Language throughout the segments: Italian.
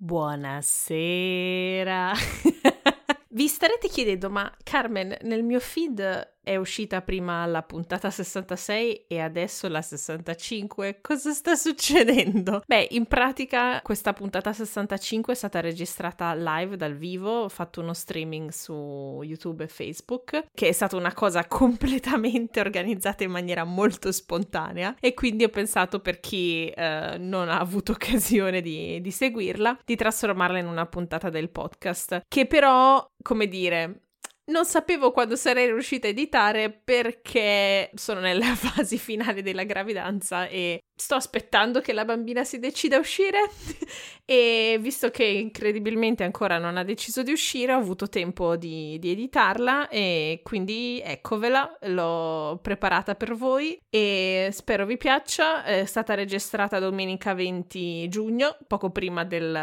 Buonasera. Vi starete chiedendo, ma Carmen, nel mio feed è uscita prima la puntata 66 e adesso la 65. Cosa sta succedendo? Beh, in pratica questa puntata 65 è stata registrata live dal vivo, ho fatto uno streaming su YouTube e Facebook, che è stata una cosa completamente organizzata in maniera molto spontanea e quindi ho pensato per chi eh, non ha avuto occasione di, di seguirla, di trasformarla in una puntata del podcast, che però, come dire, non sapevo quando sarei riuscita a editare perché sono nella fase finale della gravidanza e sto aspettando che la bambina si decida a uscire. E visto che incredibilmente ancora non ha deciso di uscire ho avuto tempo di, di, editarla e quindi eccovela, l'ho preparata per voi e spero vi piaccia, è stata registrata domenica 20 giugno, poco prima del,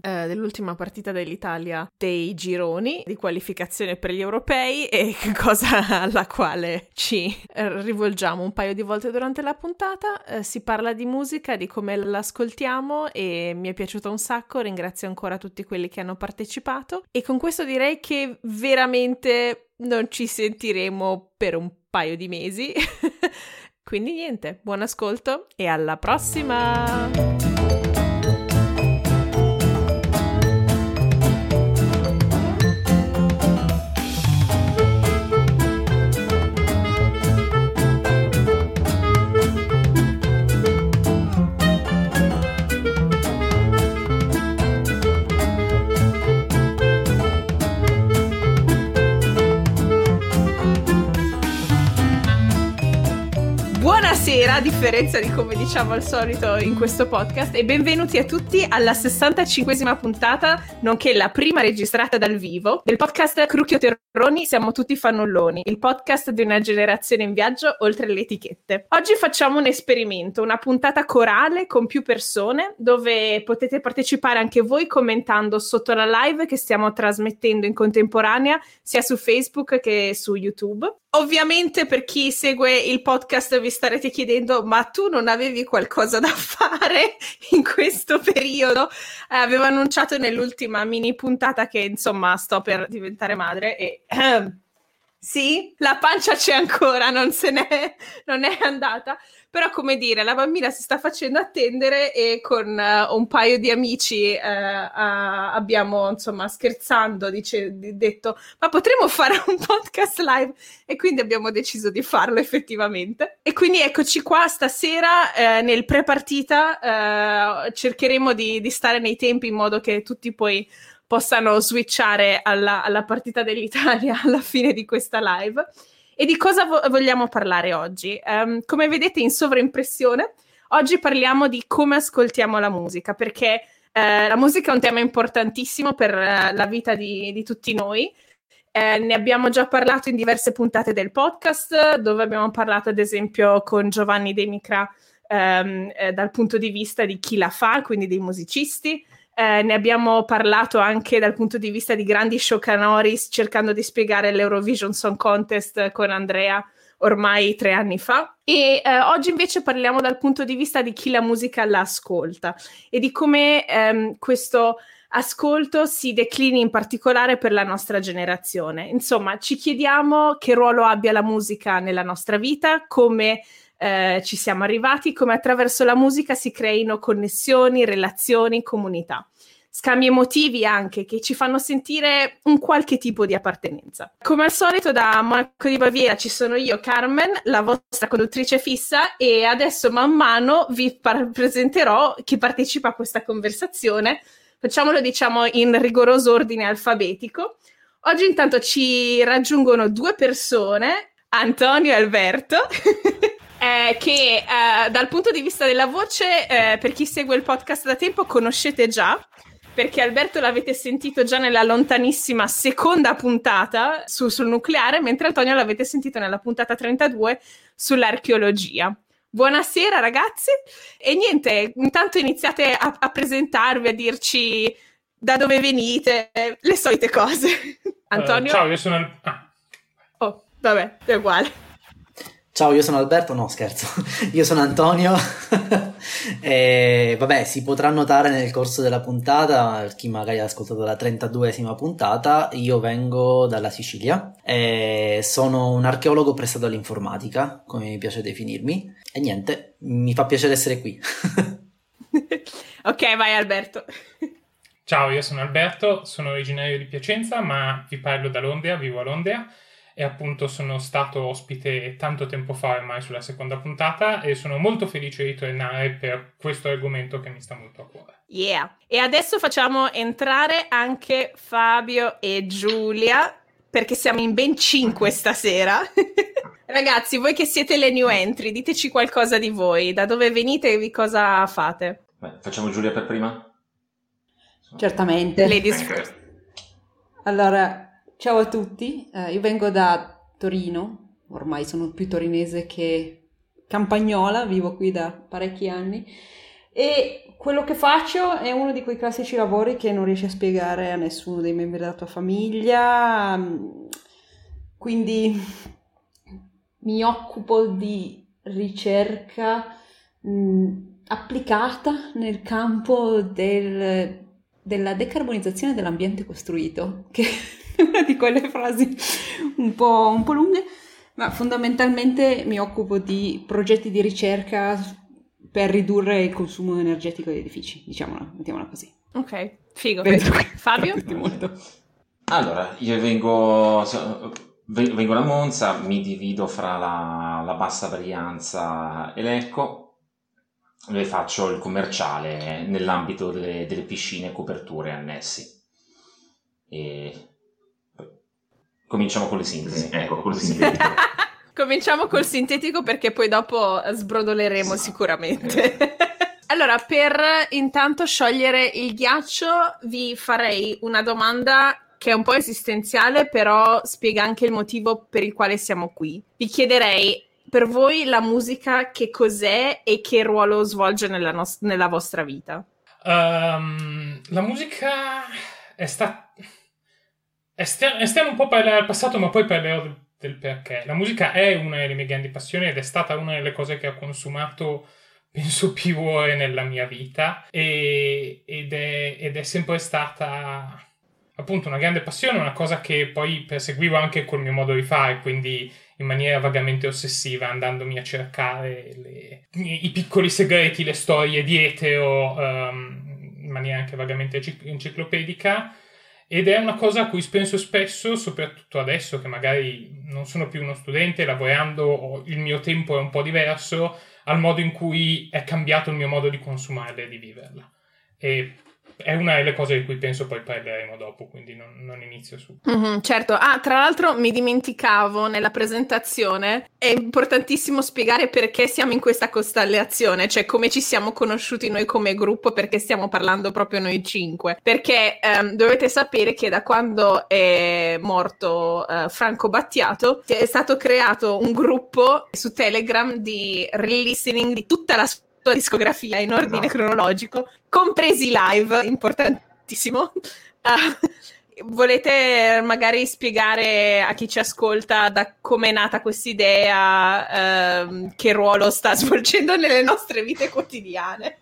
eh, dell'ultima partita dell'Italia dei gironi di qualificazione per gli europei e cosa alla quale ci rivolgiamo un paio di volte durante la puntata. Eh, si parla di musica, di come l'ascoltiamo e mi è piaciuto un sacco. Ringrazio ancora tutti quelli che hanno partecipato e con questo direi che veramente non ci sentiremo per un paio di mesi. Quindi niente, buon ascolto e alla prossima! Buonasera, a differenza di come diciamo al solito in questo podcast, e benvenuti a tutti alla 65esima puntata, nonché la prima registrata dal vivo, del podcast Crucchio Terroni Siamo tutti fannulloni, il podcast di una generazione in viaggio oltre le etichette. Oggi facciamo un esperimento, una puntata corale con più persone, dove potete partecipare anche voi commentando sotto la live che stiamo trasmettendo in contemporanea, sia su Facebook che su YouTube. Ovviamente per chi segue il podcast vi starete chiedendo ma tu non avevi qualcosa da fare in questo periodo? Eh, avevo annunciato nell'ultima mini puntata che insomma sto per diventare madre e sì, la pancia c'è ancora, non se n'è, non è andata. Però, come dire, la bambina si sta facendo attendere e con uh, un paio di amici uh, uh, abbiamo, insomma, scherzando, dice, detto, ma potremmo fare un podcast live? E quindi abbiamo deciso di farlo effettivamente. E quindi eccoci qua stasera eh, nel pre-partita, cercheremo di, di stare nei tempi in modo che tutti poi possano switchare alla, alla partita dell'Italia alla fine di questa live. E di cosa vo- vogliamo parlare oggi? Um, come vedete in sovraimpressione, oggi parliamo di come ascoltiamo la musica, perché uh, la musica è un tema importantissimo per uh, la vita di, di tutti noi. Eh, ne abbiamo già parlato in diverse puntate del podcast, dove abbiamo parlato ad esempio con Giovanni De Micra ehm, eh, dal punto di vista di chi la fa, quindi dei musicisti. Eh, ne abbiamo parlato anche dal punto di vista di grandi showcanoris cercando di spiegare l'Eurovision Song Contest con Andrea ormai tre anni fa. E eh, oggi invece parliamo dal punto di vista di chi la musica la ascolta e di come ehm, questo ascolto si declini in particolare per la nostra generazione. Insomma, ci chiediamo che ruolo abbia la musica nella nostra vita, come eh, ci siamo arrivati, come attraverso la musica si creino connessioni, relazioni, comunità. Scambi emotivi anche che ci fanno sentire un qualche tipo di appartenenza. Come al solito, da Monaco di Baviera ci sono io, Carmen, la vostra conduttrice fissa, e adesso man mano vi par- presenterò chi partecipa a questa conversazione. Facciamolo, diciamo, in rigoroso ordine alfabetico. Oggi intanto ci raggiungono due persone, Antonio e Alberto. eh, che eh, dal punto di vista della voce, eh, per chi segue il podcast da tempo, conoscete già, perché Alberto l'avete sentito già nella lontanissima seconda puntata su, sul nucleare, mentre Antonio l'avete sentito nella puntata 32 sull'archeologia. Buonasera ragazzi e niente, intanto iniziate a, a presentarvi, a dirci da dove venite, le solite cose. Antonio? Uh, ciao, io sono... Ah. Oh, vabbè, è uguale. Ciao, io sono Alberto, no scherzo, io sono Antonio. E vabbè si potrà notare nel corso della puntata, chi magari ha ascoltato la 32esima puntata, io vengo dalla Sicilia. E sono un archeologo prestato all'informatica, come mi piace definirmi, e niente, mi fa piacere essere qui. ok, vai Alberto. Ciao, io sono Alberto, sono originario di Piacenza, ma vi parlo da Londra, vivo a Londra e appunto sono stato ospite tanto tempo fa ormai sulla seconda puntata e sono molto felice di tornare per questo argomento che mi sta molto a cuore. Yeah. E adesso facciamo entrare anche Fabio e Giulia perché siamo in ben cinque stasera. Ragazzi, voi che siete le new entry, diteci qualcosa di voi, da dove venite e cosa fate. Beh, facciamo Giulia per prima? Certamente. Ladies first. Allora, Ciao a tutti, eh, io vengo da Torino, ormai sono più torinese che campagnola, vivo qui da parecchi anni e quello che faccio è uno di quei classici lavori che non riesci a spiegare a nessuno dei membri della tua famiglia, mm, quindi mi occupo di ricerca mh, mm, applicata nel campo del, della decarbonizzazione dell'ambiente costruito, che una di quelle frasi un po', un po' lunghe, ma fondamentalmente mi occupo di progetti di ricerca per ridurre il consumo energetico degli edifici, diciamola, mettiamola così. Ok, figo. Fabio? Allora, io vengo, vengo da Monza, mi divido fra la, la bassa varianza e l'Ecco, e faccio il commerciale nell'ambito delle, delle piscine e coperture annessi. E Cominciamo con le sintesi. Ecco, col sintetico. Cominciamo col sintetico perché poi dopo sbrodoleremo sicuramente. allora, per intanto sciogliere il ghiaccio, vi farei una domanda che è un po' esistenziale, però spiega anche il motivo per il quale siamo qui. Vi chiederei per voi la musica che cos'è e che ruolo svolge nella, nos- nella vostra vita? Um, la musica è stata stiamo un po' a parlare del passato, ma poi parlerò del, perché. La musica è una delle mie grandi passioni ed è stata una delle cose che ho consumato penso più ore nella mia vita e, ed, è, ed, è, sempre stata appunto una grande passione, una cosa che poi perseguivo anche col mio modo di fare, quindi in maniera vagamente ossessiva, andandomi a cercare le, i piccoli segreti, le storie dietro, um, in maniera anche vagamente enciclopedica ed è una cosa a cui penso spesso, soprattutto adesso che magari non sono più uno studente, lavorando, il mio tempo è un po' diverso, al modo in cui è cambiato il mio modo di consumarla e di viverla. E è una delle cose di cui penso poi parleremo dopo, quindi non, non inizio su. Mm-hmm, certo, ah, tra l'altro mi dimenticavo nella presentazione, è importantissimo spiegare perché siamo in questa costellazione, cioè come ci siamo conosciuti noi come gruppo, perché stiamo parlando proprio noi cinque. Perché ehm, dovete sapere che da quando è morto eh, Franco Battiato è stato creato un gruppo su Telegram di re-listening di tutta la sua sua discografia in ordine no. cronologico, compresi live, importantissimo. Uh, volete magari spiegare a chi ci ascolta da come è nata questa idea, uh, che ruolo sta svolgendo nelle nostre vite quotidiane?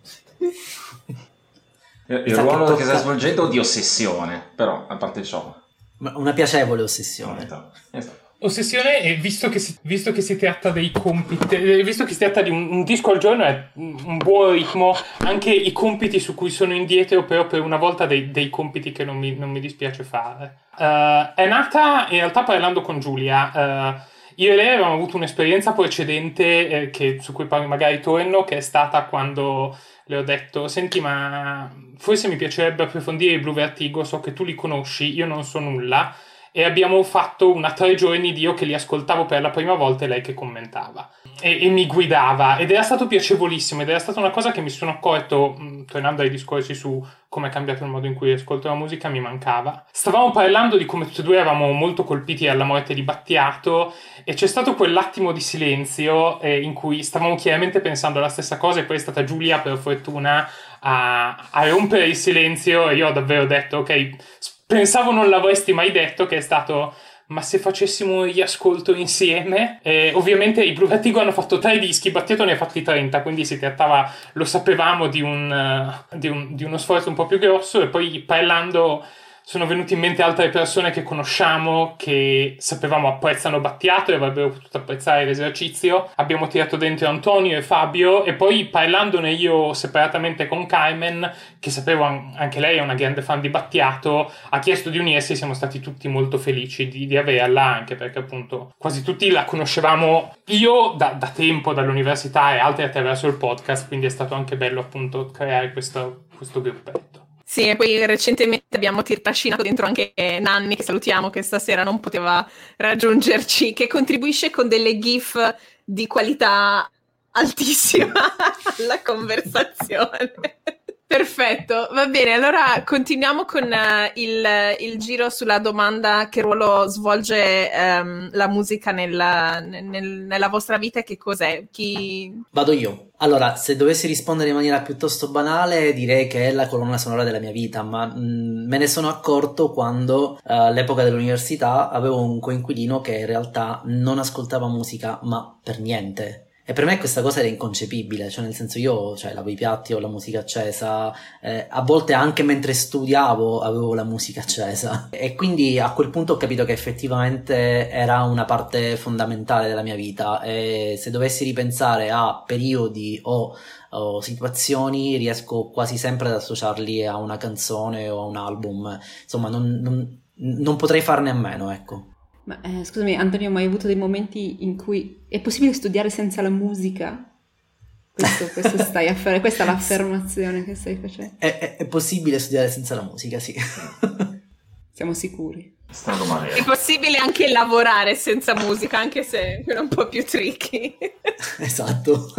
Il ruolo che sta svolgendo di ossessione, però a parte ciò. Una piacevole ossessione. Esatto. esatto. Ossessione, e visto che, si, visto che si tratta dei compiti, eh, visto che si tratta di un, un, disco al giorno, è un buon ritmo. Anche i compiti su cui sono indietro, però per una volta dei, dei compiti che non mi, non mi dispiace fare. Uh, è nata in realtà parlando con Giulia. Uh, io e lei avevamo avuto un'esperienza precedente eh, che, su cui magari torno, che è stata quando le ho detto: Senti, ma forse mi piacerebbe approfondire i Blue Vertigo. So che tu li conosci, io non so nulla e abbiamo fatto una tre giorni di io che li ascoltavo per la prima volta e lei che commentava. E, e, mi guidava. Ed era stato piacevolissimo ed era stata una cosa che mi sono accorto mh, mm, tornando ai discorsi su come è cambiato il modo in cui ascolto la musica mi mancava. Stavamo parlando di come tutti e due eravamo molto colpiti alla morte di Battiato e c'è stato quell'attimo di silenzio eh, in cui stavamo chiaramente pensando alla stessa cosa e poi è stata Giulia per fortuna a, a rompere il silenzio e io ho davvero detto ok pensavo non l'avresti mai detto, che è stato ma se facessimo gli ascolto insieme, eh, ovviamente i Blue Vertigo hanno fatto tre dischi, Battiato ne ha fatti 30, quindi si trattava, lo sapevamo, di, un, uh, di, un, di uno sforzo un po' più grosso e poi parlando sono venuti in mente altre persone che conosciamo che sapevamo apprezzano Battiato e avrebbero potuto apprezzare l'esercizio. Abbiamo tirato dentro Antonio e Fabio e poi parlandone io separatamente con Carmen, che sapevo anche lei è una grande fan di Battiato, ha chiesto di unirsi e siamo stati tutti molto felici di, di averla anche perché appunto quasi tutti la conoscevamo io da, da tempo dall'università e altri attraverso il podcast, quindi è stato anche bello appunto creare questo, questo gruppetto. Sì, e poi recentemente abbiamo trascinato dentro anche Nanni, che salutiamo, che stasera non poteva raggiungerci, che contribuisce con delle GIF di qualità altissima alla conversazione. Perfetto, va bene, allora continuiamo con uh, il, il, giro sulla domanda che ruolo svolge um, la musica nella, nel, nella vostra vita e che cos'è. Chi... Vado io. Allora, se dovessi rispondere in maniera piuttosto banale, direi che è la colonna sonora della mia vita, ma mh, mm, me ne sono accorto quando uh, all'epoca dell'università avevo un coinquilino che in realtà non ascoltava musica, ma per niente e per me questa cosa era inconcepibile, cioè nel senso io cioè, lavo i piatti, ho la musica accesa, eh, a volte anche mentre studiavo avevo la musica accesa. E quindi a quel punto ho capito che effettivamente era una parte fondamentale della mia vita. E se dovessi ripensare a periodi o, o situazioni riesco quasi sempre ad associarli a una canzone o a un album, insomma non, non, non potrei farne a meno, ecco. Ma eh, scusami, Antonio, ma hai avuto dei momenti in cui è possibile studiare senza la musica? Questo, questo stai a fare, questa è l'affermazione che stai facendo. È, è, è possibile studiare senza la musica, sì. Siamo sicuri. È possibile anche lavorare senza musica, anche se è un po' più tricky. esatto.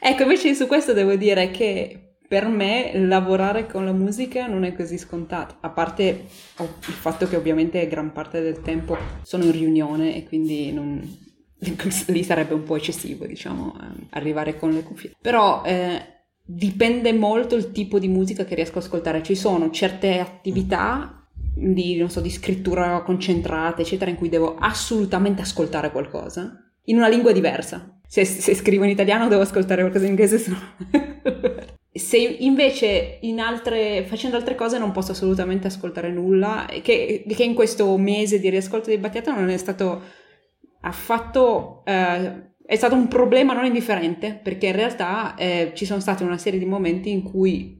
ecco, invece su questo devo dire che per me lavorare con la musica non è così scontato, a parte il fatto che ovviamente gran parte del tempo sono in riunione e quindi non, lì sarebbe un po' eccessivo, diciamo, eh, arrivare con le cuffie. Però eh, dipende molto il tipo di musica che riesco ad ascoltare. Ci sono certe attività di, so, di scrittura concentrata, eccetera, in cui devo assolutamente ascoltare qualcosa in una lingua diversa. Se, se scrivo in italiano devo ascoltare qualcosa in inglese, se no... Se invece in altre, facendo altre cose non posso assolutamente ascoltare nulla, che, che in questo mese di riascolto di Battiato non è stato affatto, eh, è stato un problema non indifferente, perché in realtà eh, ci sono stati una serie di momenti in cui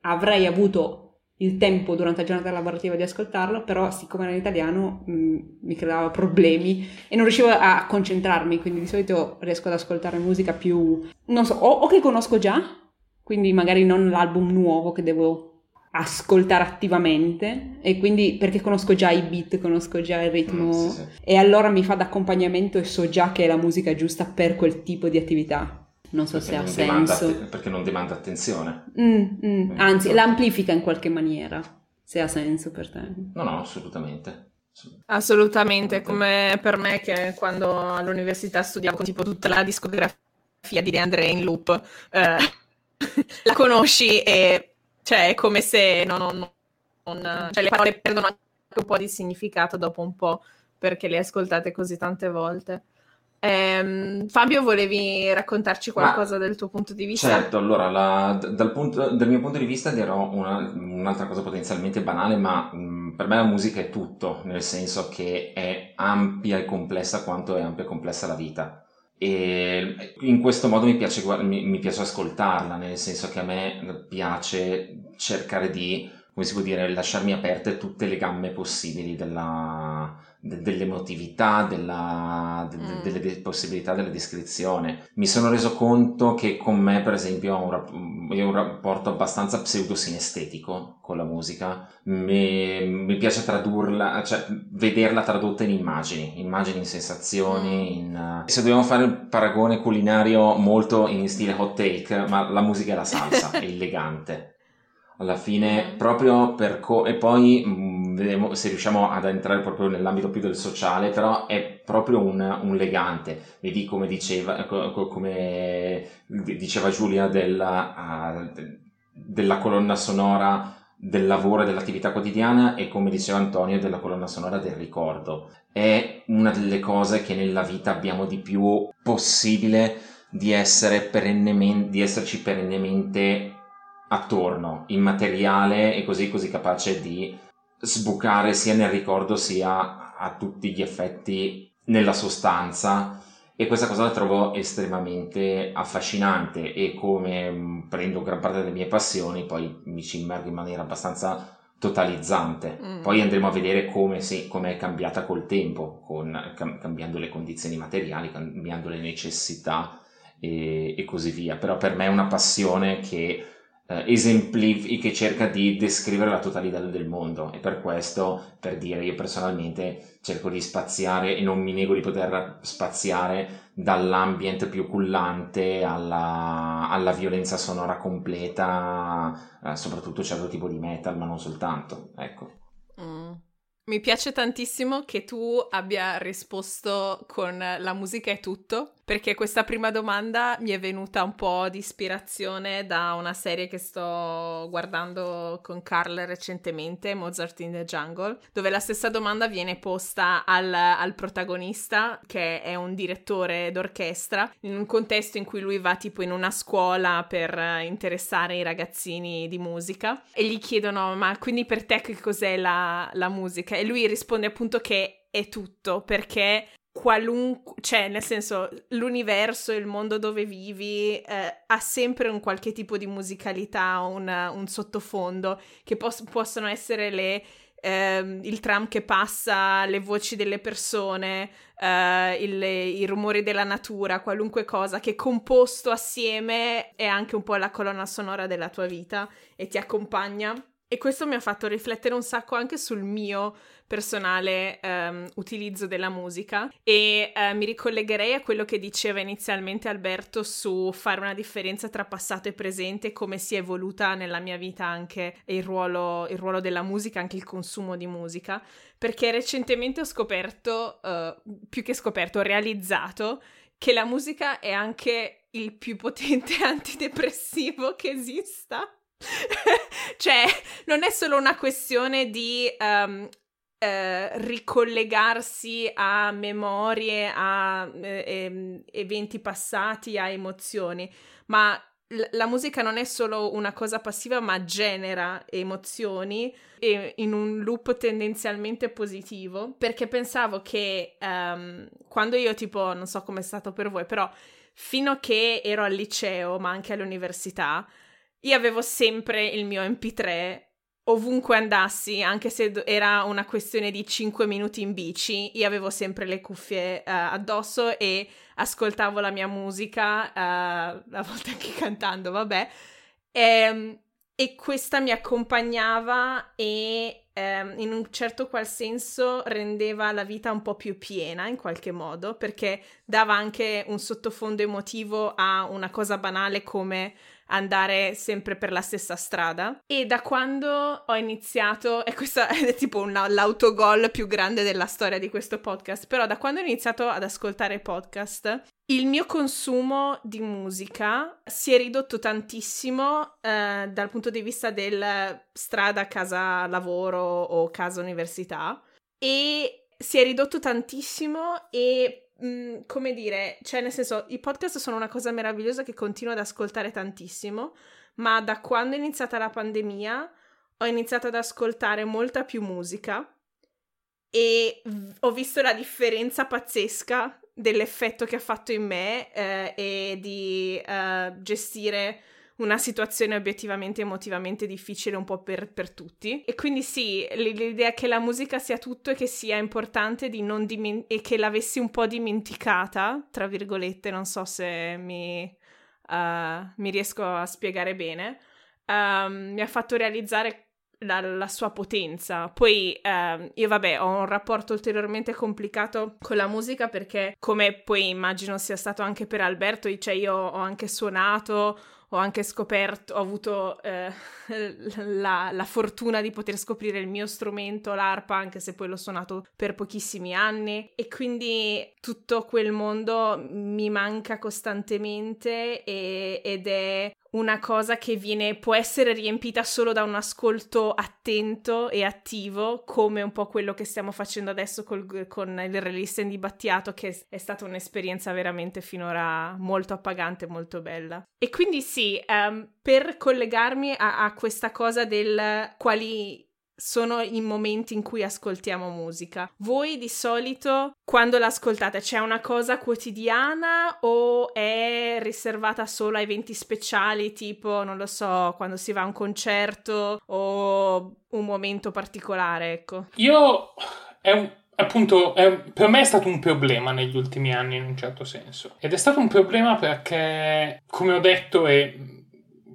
avrei avuto il tempo durante la giornata lavorativa di ascoltarlo, però siccome era in italiano mh, mm, mi creava problemi e non riuscivo a concentrarmi, quindi di solito riesco ad ascoltare musica più, non so, o, o che conosco già, quindi magari non l'album nuovo che devo ascoltare attivamente e quindi perché conosco già i beat, conosco già il ritmo mm, sì, sì. e allora mi fa da accompagnamento e so già che è la musica giusta per quel tipo di attività. Non so perché se ha senso. Att- perché non demanda attenzione. Mm, mm. Anzi, l'amplifica in qualche maniera, se ha senso per te. No, no, assolutamente. Assolutamente, come per me che quando all'università studiavo tipo tutta la discografia di De André in loop. Eh la conosci e cioè è come se non, non, non, cioè, le parole perdono anche un po' di significato dopo un po' perché le ascoltate così tante volte. Eh, Fabio, volevi raccontarci qualcosa Ma, del tuo punto di vista? Certo, allora, la, dal, punto, dal, mio punto di vista dirò una, un'altra cosa potenzialmente banale, ma mh, per me la musica è tutto, nel senso che è ampia e complessa quanto è ampia e complessa la vita e in questo modo mi piace, mi, piace ascoltarla, nel senso che a me piace cercare di, come si può dire, lasciarmi aperte tutte le gambe possibili della, de, dell'emotività, della, de, mm. delle de, possibilità della descrizione. Mi sono reso conto che con me, per esempio, ho un, un rapporto abbastanza pseudo-sinestetico con la musica. Mi, mi, piace tradurla, cioè vederla tradotta in immagini, immagini in sensazioni. Mm. In, uh... se dobbiamo fare il paragone culinario molto in stile hot take, ma la musica è la salsa, è elegante alla fine mm. proprio per co- e poi mm, vedremo se riusciamo ad entrare proprio nell'ambito più del sociale però è proprio un, un legante vedi come diceva co- come diceva Giulia della, uh, della colonna sonora del lavoro e dell'attività quotidiana e come diceva Antonio della colonna sonora del ricordo. È una delle cose che nella vita abbiamo di più possibile di, essere perennemente, di esserci perennemente attorno, immateriale e così così capace di sbucare sia nel ricordo sia a tutti gli effetti nella sostanza e questa cosa la trovo estremamente affascinante e come mm, prendo gran parte delle mie passioni poi mi ci immergo in maniera abbastanza totalizzante. Mm. Poi andremo a vedere come, sì, come è cambiata col tempo, con, cam- cambiando le condizioni materiali, cambiando le necessità e, e, così via. Però per me è una passione che eh, esemplif- che cerca di descrivere la totalità del mondo e per questo, per dire, io personalmente cerco di spaziare e non mi nego di poter spaziare dall'ambient più cullante alla, alla violenza sonora completa, eh, soprattutto certo tipo di metal, ma non soltanto, ecco. Mm. Mi piace tantissimo che tu abbia risposto con la musica è tutto, perché questa prima domanda mi è venuta un po' di ispirazione da una serie che sto guardando con Carl recentemente, Mozart in the Jungle, dove la stessa domanda viene posta al, al protagonista, che è un direttore d'orchestra, in un contesto in cui lui va tipo in una scuola per interessare i ragazzini di musica e gli chiedono ma quindi per te che cos'è la, la musica? E lui risponde appunto che è tutto perché qualunque, cioè nel senso l'universo, il mondo dove vivi eh, ha sempre un qualche tipo di musicalità, un, un sottofondo che pos- possono essere le, eh, il tram che passa, le voci delle persone, eh, il, i rumori della natura, qualunque cosa che composto assieme è anche un po' la colonna sonora della tua vita e ti accompagna. E questo mi ha fatto riflettere un sacco anche sul mio personale um, utilizzo della musica e uh, mi ricollegherei a quello che diceva inizialmente Alberto su fare una differenza tra passato e presente, come si è evoluta nella mia vita anche il ruolo, il ruolo della musica, anche il consumo di musica, perché recentemente ho scoperto, uh, più che scoperto, ho realizzato che la musica è anche il più potente antidepressivo che esista. cioè, non è solo una questione di um, eh, ricollegarsi a memorie, a eh, eventi passati, a emozioni, ma l- la musica non è solo una cosa passiva, ma genera emozioni e in un loop tendenzialmente positivo, perché pensavo che um, quando io tipo, non so come è stato per voi, però fino a che ero al liceo, ma anche all'università, io avevo sempre il mio MP3 ovunque andassi, anche se era una questione di 5 minuti in bici, io avevo sempre le cuffie uh, addosso e ascoltavo la mia musica, uh, a volte anche cantando, vabbè. E, ehm, e questa mi accompagnava e um, in un certo qual senso rendeva la vita un po' più piena in qualche modo, perché dava anche un sottofondo emotivo a una cosa banale come andare sempre per la stessa strada. E da quando ho iniziato, e questo è tipo una, l'autogol più grande della storia di questo podcast, però da quando ho iniziato ad ascoltare podcast, il mio consumo di musica si è ridotto tantissimo eh, dal punto di vista del strada, casa, lavoro o casa, università e si è ridotto tantissimo e Mm, come dire, cioè nel senso, i podcast sono una cosa meravigliosa che continuo ad ascoltare tantissimo, ma da quando è iniziata la pandemia ho iniziato ad ascoltare molta più musica e ho visto la differenza pazzesca dell'effetto che ha fatto in me eh, e di eh, gestire una situazione obiettivamente emotivamente difficile un po' per, per tutti. E quindi sì, l'idea che la musica sia tutto e che sia importante di non dimen- e che l'avessi un po' dimenticata, tra virgolette, non so se mi, uh, mi riesco a spiegare bene, um, mi ha fatto realizzare la, la, sua potenza. Poi ehm, io, vabbè, ho un rapporto ulteriormente complicato con la musica perché, come poi immagino sia stato anche per Alberto, cioè io ho anche suonato, ho anche scoperto, ho avuto eh, la, la, fortuna di poter scoprire il mio strumento, l'arpa, anche se poi l'ho suonato per pochissimi anni. E quindi tutto quel mondo mi manca costantemente e, ed è una cosa che viene, può essere riempita solo da un ascolto attento e attivo, come un po' quello che stiamo facendo adesso col, con il release di Battiato, che è stata un'esperienza veramente finora molto appagante, molto bella. E quindi sì, um, per collegarmi a, a questa cosa del quali sono i momenti in cui ascoltiamo musica. Voi di solito quando l'ascoltate c'è una cosa quotidiana o è riservata solo a eventi speciali tipo, non lo so, quando si va a un concerto o un momento particolare, ecco? Io è un appunto, è, per me è stato un problema negli ultimi anni in un certo senso. Ed è stato un problema perché, come ho detto, e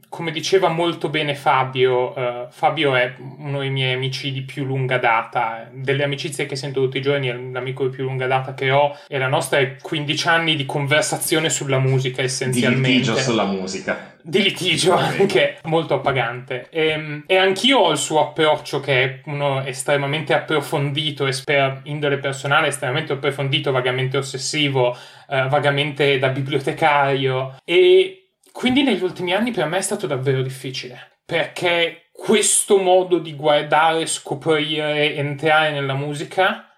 come diceva molto bene Fabio, uh, Fabio è uno dei miei amici di più lunga data, delle amicizie che sento tutti i giorni, è l'amico di più lunga data che ho, e la nostra è 15 anni di conversazione sulla musica essenzialmente. Di litigio sulla musica. Di litigio anche, molto appagante. E, ehm, e, anch'io ho il suo approccio che è uno estremamente approfondito e per indole personale estremamente approfondito, vagamente ossessivo, uh, vagamente da bibliotecario e quindi negli ultimi anni per me è stato davvero difficile, perché questo modo di guardare, scoprire, entrare nella musica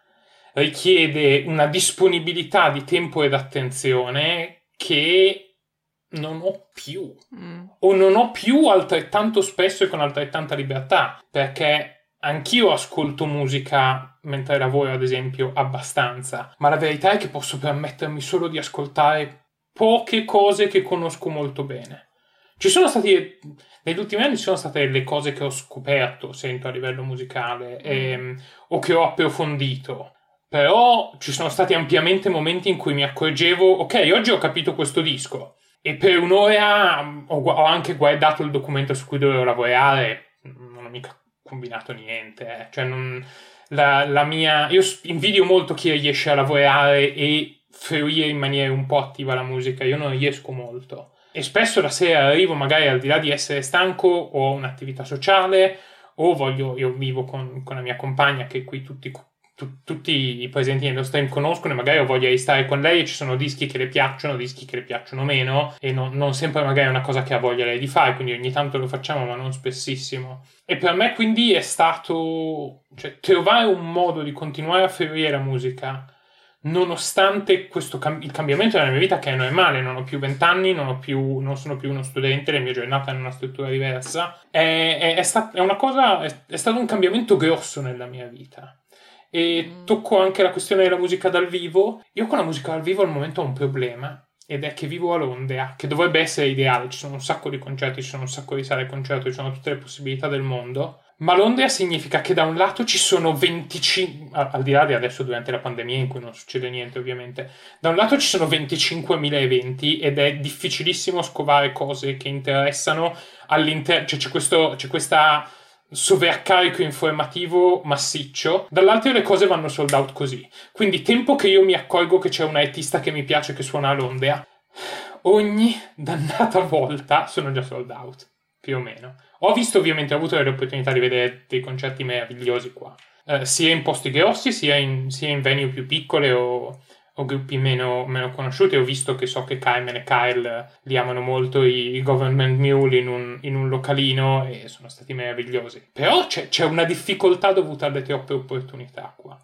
richiede una disponibilità di tempo ed attenzione che non ho più. Mm. O non ho più altrettanto spesso e con altrettanta libertà, perché anch'io ascolto musica mentre lavoro, ad esempio, abbastanza, ma la verità è che posso permettermi solo di ascoltare poche cose che conosco molto bene. Ci sono stati, negli ultimi anni ci sono state le cose che ho scoperto, sento a livello musicale, mm. ehm, o che ho approfondito. Però ci sono stati ampiamente momenti in cui mi accorgevo, ok, oggi ho capito questo disco. E per un'ora ho, ho anche guardato il documento su cui dovevo lavorare, non ho mica combinato niente. Eh. Cioè, non, la, la mia. Io invidio molto chi riesce a lavorare e fruire in maniera un po' attiva la musica, io non riesco molto. E spesso la sera arrivo magari al di là di essere stanco ho un'attività sociale o voglio, io vivo con, con la mia compagna che qui tutti, tu, tutti i presenti nello stream conoscono e magari ho voglia di stare con lei e ci sono dischi che le piacciono, dischi che le piacciono meno e non, non sempre magari è una cosa che ha voglia lei di fare, quindi ogni tanto lo facciamo ma non spessissimo. E per me quindi è stato cioè, trovare un modo di continuare a fruire la musica nonostante questo cam- il cambiamento della mia vita che non è male, non ho più vent'anni, non, non sono più uno studente, le mie giornate hanno una struttura diversa, è, è, è, stat- è una cosa, è, stato un cambiamento grosso nella mia vita. E mm. tocco anche la questione della musica dal vivo. Io con la musica dal vivo al momento ho un problema, ed è che vivo a Londra, che dovrebbe essere ideale, ci sono un sacco di concerti, ci sono un sacco di sale concerto, ci sono tutte le possibilità del mondo, ma Londra significa che da un lato ci sono 25, al di là di adesso durante la pandemia in cui non succede niente ovviamente, da un lato ci sono 25.000 eventi ed è difficilissimo scovare cose che interessano all'interno, cioè c'è, questo, c'è questa sovraccarico informativo massiccio, dall'altro le cose vanno sold out così. Quindi tempo che io mi accorgo che c'è un artista che mi piace che suona a Londra, ogni dannata volta sono già sold out, più o meno. Ho visto ovviamente, ho avuto l'opportunità di vedere dei concerti meravigliosi qua, eh, sia in posti grossi, sia in, sia in venue più piccole o, o gruppi meno, meno, conosciuti. Ho visto che so che Carmen e Kyle li amano molto i, i Government Mule in un, in un, localino e sono stati meravigliosi. Però c'è, c'è una difficoltà dovuta alle troppe opportunità qua.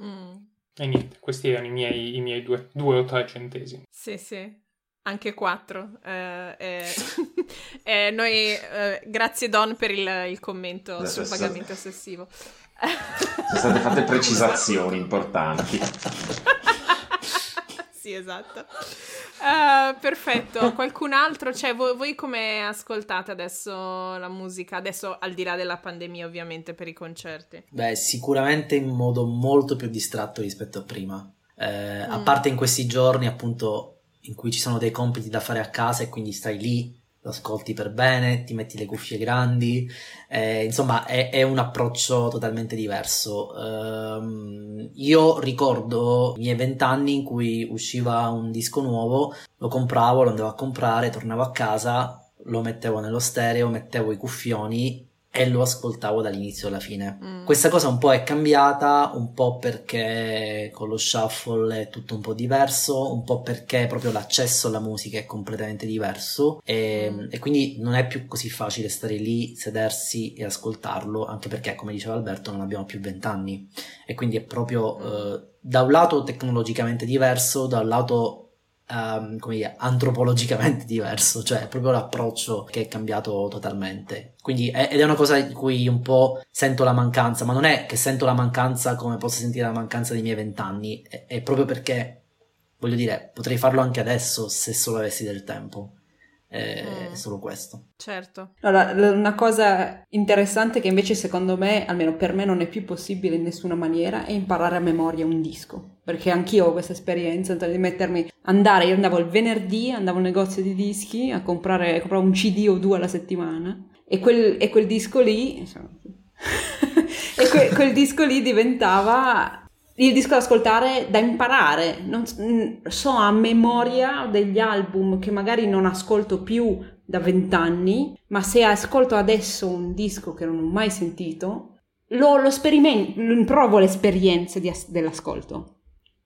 Mm. E niente, questi erano i miei, i miei due, due o tre centesimi. Sì, sì. Anche quattro. Eh, eh, eh, noi, eh, grazie Don per il, il commento sul pagamento ossessivo. Sono state fatte precisazioni importanti. sì, esatto. Uh, perfetto. Qualcun altro? Cioè, voi, voi, come ascoltate adesso la musica? Adesso al di là della pandemia, ovviamente, per i concerti. Beh, sicuramente in modo molto più distratto rispetto a prima. Eh, mm. A parte in questi giorni, appunto, in cui ci sono dei compiti da fare a casa e quindi stai lì, lo ascolti per bene, ti metti le cuffie grandi, eh, insomma è, è, un approccio totalmente diverso. Um, io ricordo i miei vent'anni in cui usciva un disco nuovo, lo compravo, lo andavo a comprare, tornavo a casa, lo mettevo nello stereo, mettevo i cuffioni e lo ascoltavo dall'inizio alla fine. Mm. Questa cosa un po' è cambiata, un po' perché con lo shuffle è tutto un po' diverso, un po' perché proprio l'accesso alla musica è completamente diverso e, Mm. e quindi non è più così facile stare lì, sedersi e ascoltarlo, anche perché, come diceva Alberto, non abbiamo più vent'anni e quindi è proprio eh, da un lato tecnologicamente diverso, da un lato ehm, come dire, antropologicamente diverso, cioè è proprio l'approccio che è cambiato totalmente. Quindi è, ed è una cosa di cui un po' sento la mancanza, ma non è che sento la mancanza come posso sentire la mancanza dei miei vent'anni, è, è proprio perché, voglio dire, potrei farlo anche adesso se solo avessi del tempo. È Mm. solo questo. Certo. Allora, una cosa interessante che invece secondo me, almeno per me, non è più possibile in nessuna maniera è imparare a memoria un disco. Perché anch'io ho questa esperienza di mettermi, andare, io andavo il venerdì, andavo al negozio di dischi a comprare, comprare un CD o due alla settimana e quel, e quel disco lì, insomma, e que- quel disco lì diventava il disco da ascoltare da imparare. Non so a memoria degli album che magari non ascolto più da vent'anni, ma se ascolto adesso un disco che non ho mai sentito, lo, lo sperimento, provo l'esperienza di as- dell'ascolto,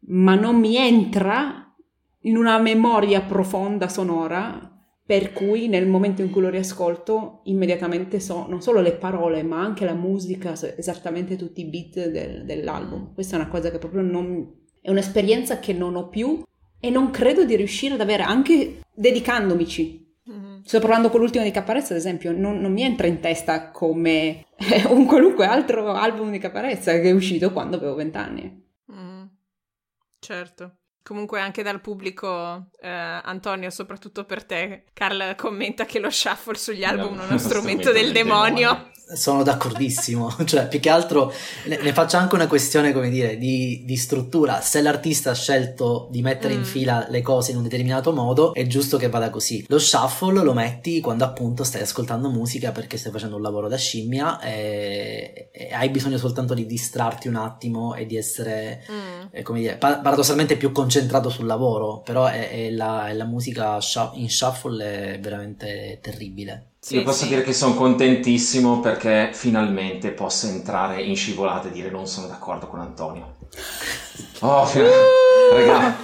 ma non mi entra in una memoria profonda sonora per cui nel momento in cui lo riascolto immediatamente so non solo le parole ma anche la musica, so esattamente tutti i beat del- dell'album. Questa è una cosa che proprio non... è un'esperienza che non ho più e non credo di riuscire ad avere anche dedicandomici. Mhm. Sto provando con l'ultimo di Caparezza, ad esempio, non, non mi entra in testa come un qualunque altro album di Caparezza che è uscito quando avevo vent'anni. Certo. Comunque anche dal pubblico, eh, Antonio, soprattutto per te, Carl commenta che lo shuffle sugli album non è uno strumento del demonio. Sono d'accordissimo, cioè più che altro ne, ne faccio anche una questione, come dire, di, di struttura. Se l'artista ha scelto di mettere in Mm. fila le cose in un determinato modo, è giusto che vada così. Lo shuffle lo metti quando appunto stai ascoltando musica perché stai facendo un lavoro da scimmia e, e hai bisogno soltanto di distrarti un attimo e di essere, Mm. eh, come dire, pa- paradossalmente più concentrato sul lavoro, però è, è la, è la musica in shuffle è veramente terribile. Sì, Io posso sì. dire che sono contentissimo perché finalmente posso entrare in scivolata e dire non sono d'accordo con Antonio. Oh, fi- raga,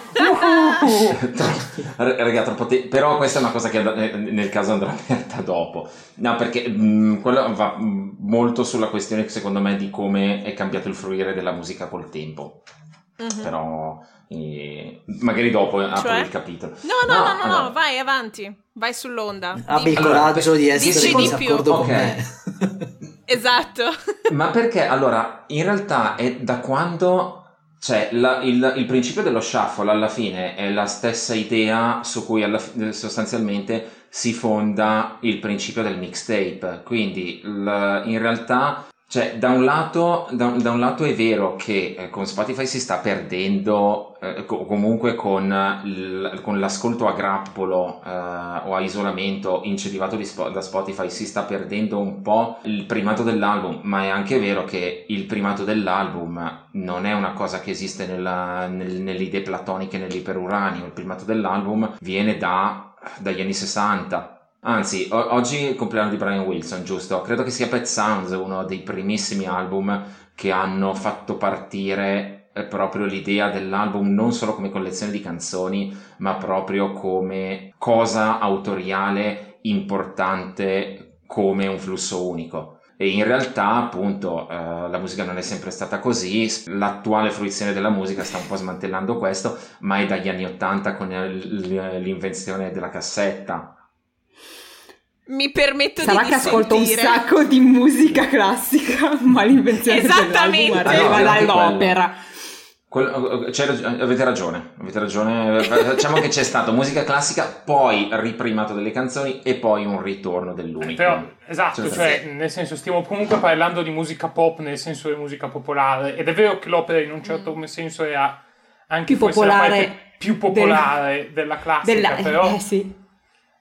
Tro- raga, troppo te- però questa è una cosa che eh, nel caso andrà aperta dopo. No, perché mh, quello va mh, molto sulla questione, secondo me, di come è cambiato il fruire della musica col tempo. Mhm. Però eh, magari dopo apro Cioè? il capitolo. No, no, no, no, allora- no, vai avanti, vai sull'onda. Abbi il. Allora, coraggio di essere in più. con me. Esatto. Ma perché allora, in realtà è da quando cioè la- il, il principio dello shuffle alla fine è la stessa idea su cui alla sostanzialmente si fonda il principio del mixtape. Quindi il- in realtà, cioè, da un lato, da, da un lato è vero che eh, con Spotify si sta perdendo, eh, co- comunque con, il- con l'ascolto a grappolo eh, o a isolamento incentivato Spo- da Spotify si sta perdendo un po' il primato dell'album, ma è anche vero che il primato dell'album non è una cosa che esiste nella- nel- nelle idee platoniche nell'iperuranio, il primato dell'album viene da- dagli anni 60. Anzi, o- oggi è il compleanno di Brian Wilson, giusto? Credo che sia Pet Sounds uno dei primissimi album che hanno fatto partire eh, proprio l'idea dell'album non solo come collezione di canzoni, ma proprio come cosa autoriale importante come un flusso unico. E in realtà, appunto, eh, la musica non è sempre stata così. L'attuale fruizione della musica sta un po' smantellando questo, ma è dagli anni Ottanta con l'invenzione della cassetta. Mi permetto Sarà di che ascolto un sacco di musica classica, ma l'invenzione Esattamente. dell'album Ah, arriva anche dall'opera. Quello- c'è rag- avete ragione, avete ragione. Facciamo che c'è stato musica classica, poi riprimato delle canzoni e poi un ritorno dell'unico. Però, esatto, Cioè, cioè, nel senso, stiamo comunque parlando di musica pop nel senso di musica popolare. Ed è vero che l'opera in un certo Mm. senso era anche Più forse la popolare parte più popolare della classica, Della- però, eh, sì.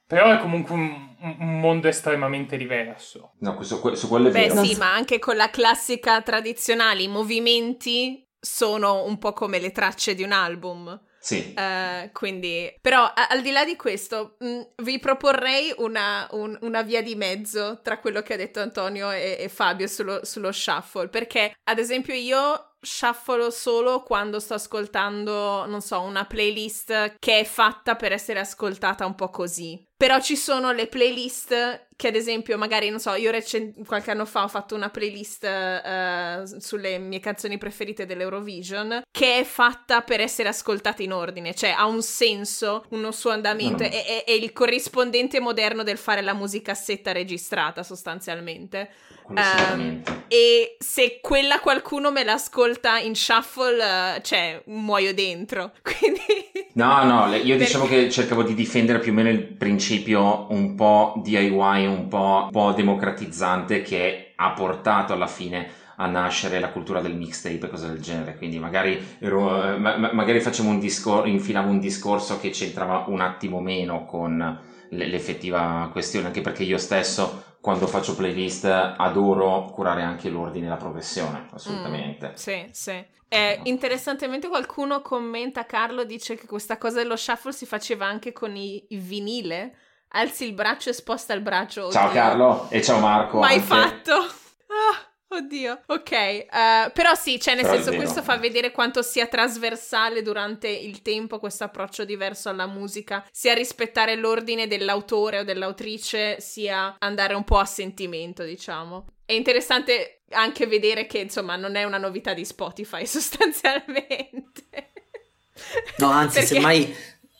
però è comunque un, un mondo estremamente diverso. No, questo, que- su quello è Beh vero. Non sì, ma anche con la classica tradizionale i movimenti sono un po' come le tracce di un album. Sì. Uh, quindi, però, a- al di là di questo, mh, vi proporrei una, un- una, via di mezzo tra quello che ha detto Antonio e, e Fabio sullo, sullo shuffle. Perché, ad esempio, io shuffle solo quando sto ascoltando, non so, una playlist che è fatta per essere ascoltata un po' così. Però ci sono le playlist che ad esempio magari, non so, io recent- qualche anno fa ho fatto una playlist uh, sulle mie canzoni preferite dell'Eurovision che è fatta per essere ascoltata in ordine, cioè ha un senso, uno suo andamento, mm. è, è, è, il corrispondente moderno del fare la musicassetta registrata sostanzialmente. Um, e se quella qualcuno me l'ascolta in shuffle, uh, cioè muoio dentro. Quindi... No, no, io diciamo che cercavo di difendere più o meno il principio un po' DIY, un po', un po democratizzante che ha portato alla fine a nascere la cultura del mixtape e cose del genere. Quindi magari, ero, eh, ma, magari facciamo un discorso, infilavo un discorso che c'entrava un attimo meno con l'effettiva questione, anche perché io stesso quando faccio playlist adoro curare anche l'ordine e la progressione, assolutamente. Mm, sì, sì. Eh, interessantemente qualcuno commenta, Carlo dice che questa cosa dello shuffle si faceva anche con i, i vinile. Alzi il braccio e sposta il braccio. Ciao Carlo e ciao Marco. Mai anche. fatto. Ah. Oddio, ok, uh, però sì, cioè nel però senso questo fa vedere quanto sia trasversale durante il tempo questo approccio diverso alla musica, sia rispettare l'ordine dell'autore o dell'autrice, sia andare un po' a sentimento, diciamo. È interessante anche vedere che insomma non è una novità di Spotify sostanzialmente. No, anzi, Perché... semmai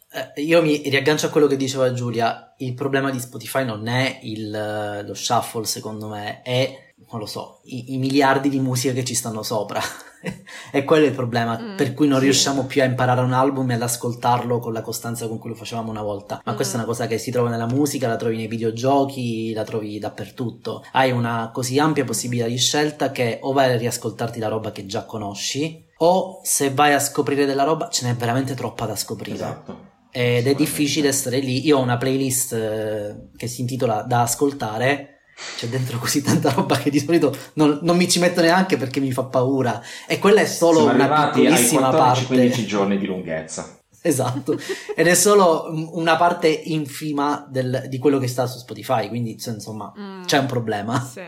eh, io mi riaggancio a quello che diceva Giulia, il problema di Spotify non è il, lo shuffle secondo me, è non lo so, i, i, miliardi di musica che ci stanno sopra. e quello è il problema, mm, per cui non sì. riusciamo più a imparare un album e ad ascoltarlo con la costanza con cui lo facevamo una volta. Ma mm. questa è una cosa che si trova nella musica, la trovi nei videogiochi, la trovi dappertutto. Hai una così ampia possibilità di scelta che o vai a riascoltarti la roba che già conosci, o se vai a scoprire della roba ce n'è veramente troppa da scoprire. Esatto. Ed è difficile stare lì. Io ho una playlist eh, che si intitola Da ascoltare c'è dentro così tanta roba che di solito non, non, mi ci metto neanche perché mi fa paura. E quella è solo Siamo una piccolissima parte. 15 giorni di lunghezza. Esatto, ed è solo una parte infima del, di quello che sta su Spotify, quindi insomma mm, c'è un problema. Sì,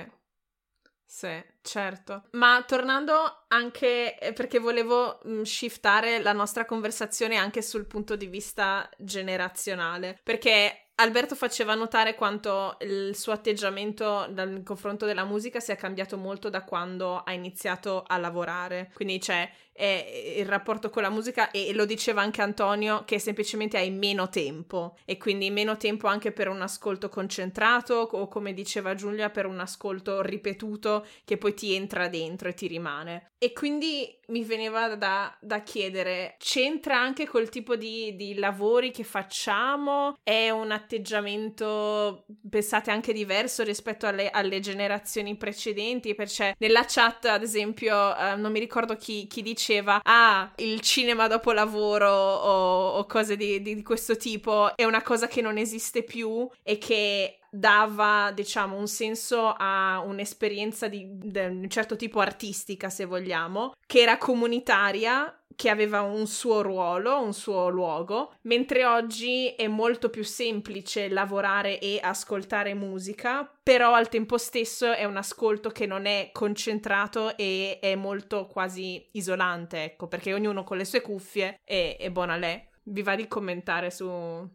sì, certo. Ma tornando anche, eh, perché volevo mm, shiftare la nostra conversazione anche sul punto di vista generazionale, perché Alberto faceva notare quanto il suo atteggiamento nel confronto della musica sia cambiato molto da quando ha iniziato a lavorare. Quindi c'è è il rapporto con la musica e lo diceva anche Antonio che semplicemente hai meno tempo e quindi meno tempo anche per un ascolto concentrato o come diceva Giulia per un ascolto ripetuto che poi ti entra dentro e ti rimane. E quindi mi veniva da, da chiedere, c'entra anche col tipo di, di lavori che facciamo? È un atteggiamento, pensate, anche diverso rispetto alle, alle generazioni precedenti? Perché nella chat, ad esempio, eh, non mi ricordo chi, chi dice diceva ah il cinema dopo lavoro o, o cose di, di, di questo tipo è una cosa che non esiste più e che dava, diciamo, un senso a un'esperienza di, di, un certo tipo artistica, se vogliamo, che era comunitaria che aveva un suo ruolo, un suo luogo, mentre oggi è molto più semplice lavorare e ascoltare musica, però al tempo stesso è un ascolto che non è concentrato e è molto quasi isolante, ecco, perché ognuno con le sue cuffie è, è buona lei. Vi va di commentare su,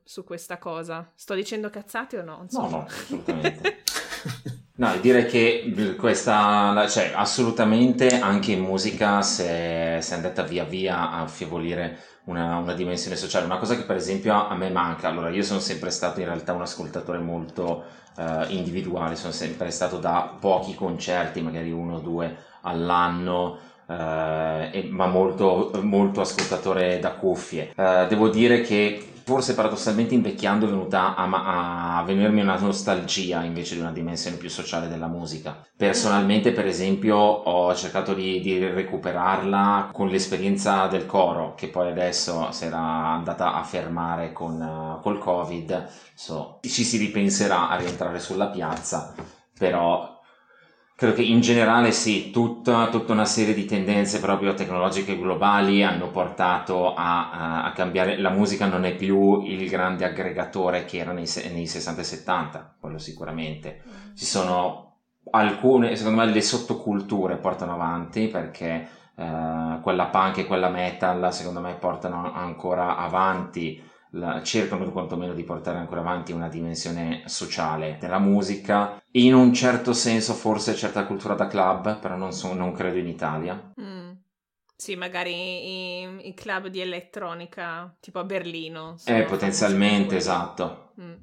su, questa cosa? Sto dicendo cazzate o no? No, no, assolutamente. No, direi che questa, cioè, assolutamente anche in musica si è, è andata via via a affievolire una, una, dimensione sociale, una cosa che per esempio a me manca. Allora, io sono sempre stato in realtà un ascoltatore molto uh, individuale, sono sempre stato da pochi concerti, magari uno o due all'anno. Uh, e, ma molto, molto ascoltatore da cuffie. Uh, devo dire che forse paradossalmente invecchiando è venuta a, a, venirmi una nostalgia invece di una dimensione più sociale della musica. Personalmente, per esempio, ho cercato di, di recuperarla con l'esperienza del coro, che poi adesso si era andata a fermare con, uh, col Covid. So, ci si ripenserà a rientrare sulla piazza, però Credo che in generale sì, tutta, tutta, una serie di tendenze proprio tecnologiche globali hanno portato a, a, a, cambiare. La musica non è più il grande aggregatore che era nei, nei 60 e 70, quello sicuramente. Mm. Ci sono alcune, secondo me le sottoculture portano avanti perché eh, quella punk e quella metal secondo me portano ancora avanti la, cercano quantomeno di portare ancora avanti una dimensione sociale della musica, in un certo senso forse certa cultura da club, però non, so, non credo in Italia. Mm. Sì, magari i, i, club di elettronica, tipo a Berlino. Eh, potenzialmente, esatto. Mm.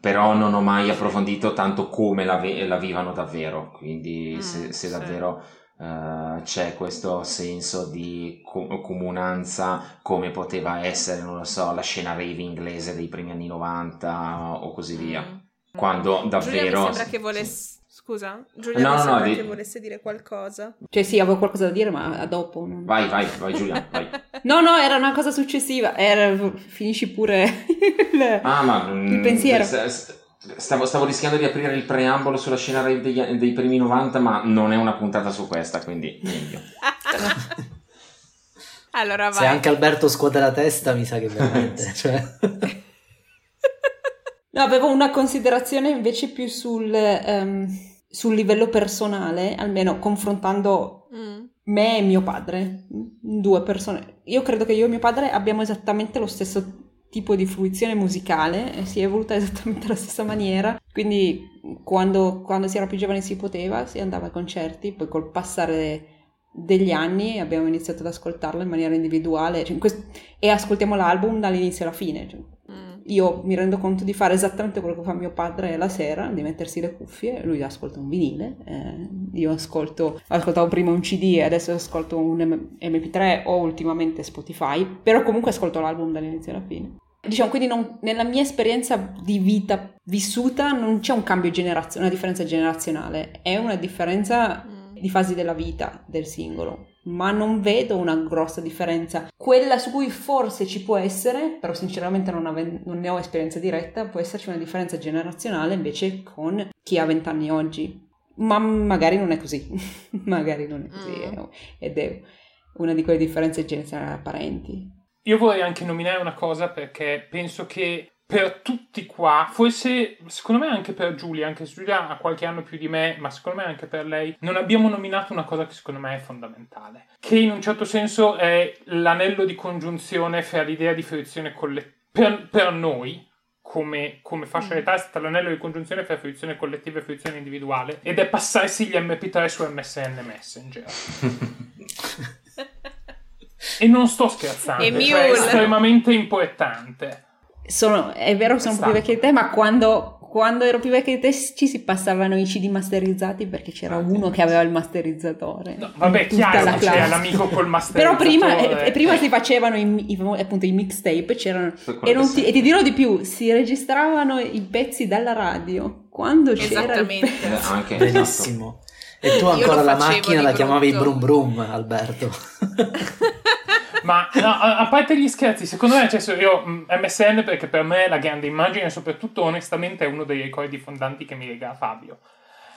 Però non ho mai approfondito tanto come la, la vivano davvero, quindi mm, se, se davvero... Sì Uh, c'è questo senso di com- comunanza come poteva essere, non lo so, la scena rave inglese dei primi anni 90 o così via. Mm. Quando davvero... Giulia, mi sembra che volesse... Scusa, Giulia, no, mi no, sembra no, che di... volesse dire qualcosa. Cioè sì, avevo qualcosa da dire, ma dopo. Non... Vai, vai, vai Giulia, vai. no, no, era una cosa successiva. Era... Finisci pure il, ah, ma, il pensiero. S- Stavo, stavo, rischiando di aprire il preambolo sulla scena dei, dei, primi 90, ma non è una puntata su questa, quindi meglio. allora vai. Se anche Alberto scuote la testa, mi sa che veramente... cioè... no, avevo una considerazione invece più sul, um, sul livello personale, almeno confrontando mm. me e mio padre, due persone. Io credo che io e mio padre abbiamo esattamente lo stesso tipo di fruizione musicale e si è evoluta esattamente alla stessa maniera. Quindi quando, quando si era più giovani si poteva, si andava a concerti, poi col passare degli anni abbiamo iniziato ad ascoltarlo in maniera individuale cioè in questo, e ascoltiamo l'album dall'inizio alla fine. Cioè. Io mi rendo conto di fare esattamente quello che fa mio padre la sera, di mettersi le cuffie, lui ascolta un vinile, eh, io ascolto, ascoltavo prima un CD e adesso ascolto un MP3 o ultimamente Spotify, però comunque ascolto l'album dall'inizio alla fine. Diciamo, quindi non, nella mia esperienza di vita vissuta non c'è un cambio generazionale, una differenza generazionale, è una differenza mm. di fasi della vita del singolo, ma non vedo una grossa differenza. Quella su cui forse ci può essere, però sinceramente non, ave- non ne ho esperienza diretta, può esserci una differenza generazionale invece con chi ha vent'anni oggi. Ma magari non è così, magari non è così, mm. ed è una di quelle differenze generazionali apparenti. Io vorrei anche nominare una cosa perché penso che per tutti qua, forse secondo me anche per Giulia, anche se Giulia ha qualche anno più di me, ma secondo me anche per lei, non abbiamo nominato una cosa che secondo me è fondamentale, che in un certo senso è l'anello di congiunzione fra l'idea di fruizione collettiva, per, per, noi, come, come fascia d'età, è stato l'anello di congiunzione fra fruizione collettiva e fruizione individuale, ed è passarsi gli MP3 su MSN Messenger. E non sto scherzando, è cioè, estremamente importante. Sono, è vero, sono più vecchia di te, ma quando, quando, ero più vecchia di te ci si passavano i CD masterizzati perché c'era ah, uno che aveva il masterizzatore. No, vabbè, chiaro, c'era l'amico col masterizzatore. Però prima, eh, prima si facevano i, i, appunto i mixtape, c'erano, e, ti, e, ti, dirò di più, si registravano i pezzi dalla radio quando c'era il pezzo. Eh, anche, Benissimo. Esatto. E tu ancora la macchina la chiamavi brum brum, Alberto. Ma no, a, parte gli scherzi, secondo me, cioè, io MSN perché per me è la grande immagine e soprattutto onestamente è uno dei ricordi fondanti che mi lega Fabio.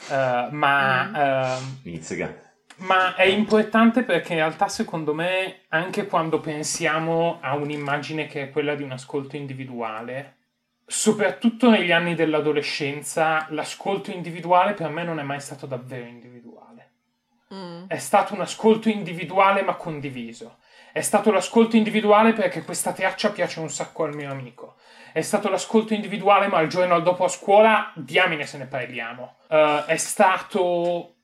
Uh, ma, mm. uh, ma è importante perché in realtà secondo me anche quando pensiamo a un'immagine che è quella di un ascolto individuale, soprattutto negli anni dell'adolescenza, l'ascolto individuale per me non è mai stato davvero individuale. Mm. È stato un ascolto individuale ma condiviso. È stato l'ascolto individuale perché questa traccia piace un sacco al mio amico. È stato l'ascolto individuale, ma il giorno dopo a scuola, diamine se ne parliamo. Uh, è stato.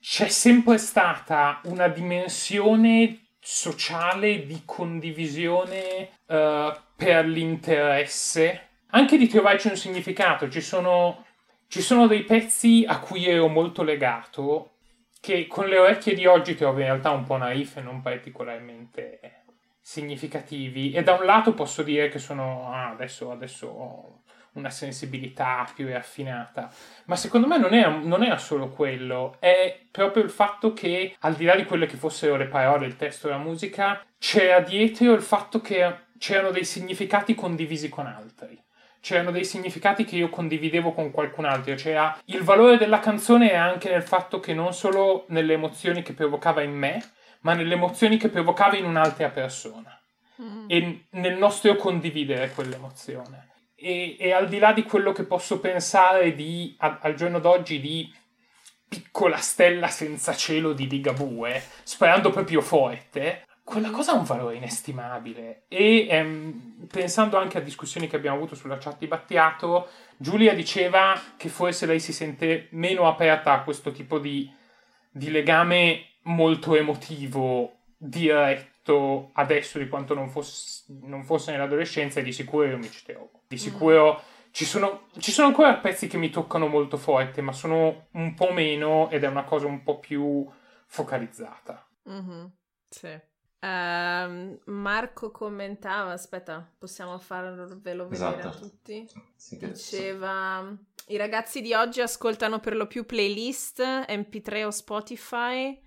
C'è sempre stata una dimensione sociale di condivisione uh, per l'interesse, anche di trovarci un significato. Ci sono, ci sono dei pezzi a cui ero molto legato che con le orecchie di oggi trovo in realtà un po' naif e non particolarmente significativi. E da un lato posso dire che sono ah, adesso, adesso ho una sensibilità più raffinata, ma secondo me non era, non era solo quello, è proprio il fatto che al di là di quelle che fossero le parole, il testo e la musica, c'era dietro il fatto che c'erano dei significati condivisi con altri c'erano dei significati che io condividevo con qualcun altro, cioè il valore della canzone è anche nel fatto che non solo nelle emozioni che provocava in me, ma nelle emozioni che provocava in un'altra persona mm. e nel nostro condividere quell'emozione. E, e, al di là di quello che posso pensare di, a, al giorno d'oggi di piccola stella senza cielo di Ligabue, sperando proprio forte, quella cosa ha un valore inestimabile. E ehm, pensando anche a discussioni che abbiamo avuto sulla chat di Battiato, Giulia diceva che forse lei si sente meno aperta a questo tipo di, di legame molto emotivo, diretto adesso di quanto non fosse, non fosse nell'adolescenza, e di sicuro io mi ci trovo. Di sicuro. Mm ci sono, ci sono, ancora pezzi che mi toccano molto forte, ma sono un po' meno ed è una cosa un po' più focalizzata. Mm-hmm, sì. Uh, Marco commentava, aspetta, possiamo farvelo vedere esatto. a tutti. Sì, Diceva: I ragazzi di oggi ascoltano per lo più playlist, MP3 o Spotify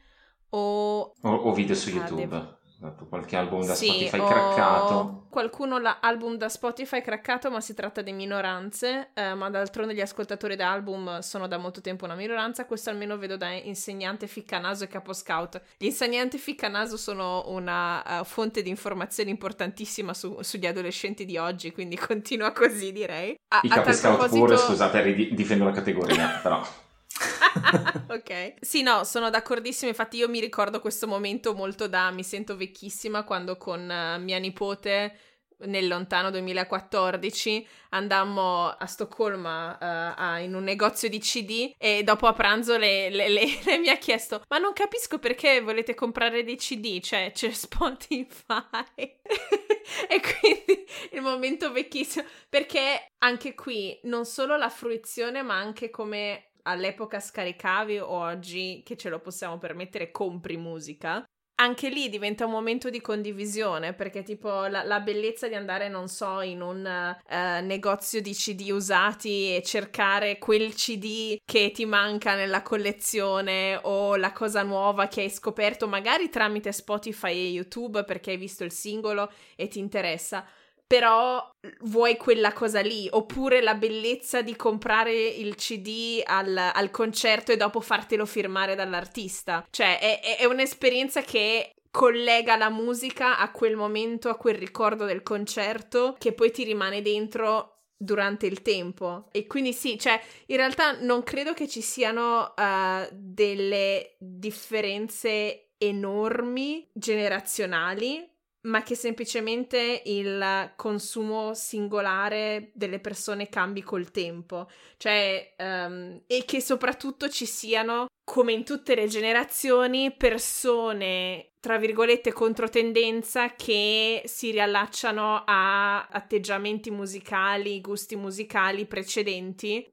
o, o, o video su YouTube dato qualche album da sì, Spotify craccato. Qualcuno l'album da Spotify craccato, ma si tratta di minoranze, eh, ma d'altronde gli ascoltatori da album sono da molto tempo una minoranza, questo almeno vedo da insegnante ficcanaso e capo scout. Gli insegnanti ficcanaso sono una uh, fonte di informazioni importantissima su, sugli adolescenti di oggi, quindi continua così direi. A, I capi scout proposito... pure, scusate, difendo la categoria, però... ok. Sì, no, sono d'accordissimo. Infatti, io mi ricordo questo momento molto da mi sento vecchissima quando con uh, mia nipote nel lontano 2014 andammo a Stoccolma uh, a, in un negozio di CD e dopo a pranzo le, le, le, le, mi ha chiesto ma non capisco perché volete comprare dei CD cioè c'è Spotify e quindi il momento vecchissimo perché anche qui non solo la fruizione ma anche come all'epoca scaricavi o oggi che ce lo possiamo permettere compri musica, anche lì diventa un momento di condivisione perché tipo la, la bellezza di andare non so in un uh, negozio di cd usati e cercare quel cd che ti manca nella collezione o la cosa nuova che hai scoperto magari tramite Spotify e YouTube perché hai visto il singolo e ti interessa però vuoi quella cosa lì, oppure la bellezza di comprare il CD al, al concerto e dopo fartelo firmare dall'artista. Cioè, è, è un'esperienza che collega la musica a quel momento, a quel ricordo del concerto, che poi ti rimane dentro durante il tempo. E quindi sì, cioè, in realtà non credo che ci siano uh, delle differenze enormi generazionali ma che semplicemente il consumo singolare delle persone cambi col tempo, cioè, um, e che soprattutto ci siano, come in tutte le generazioni, persone, tra virgolette, controtendenza che si riallacciano a atteggiamenti musicali, gusti musicali precedenti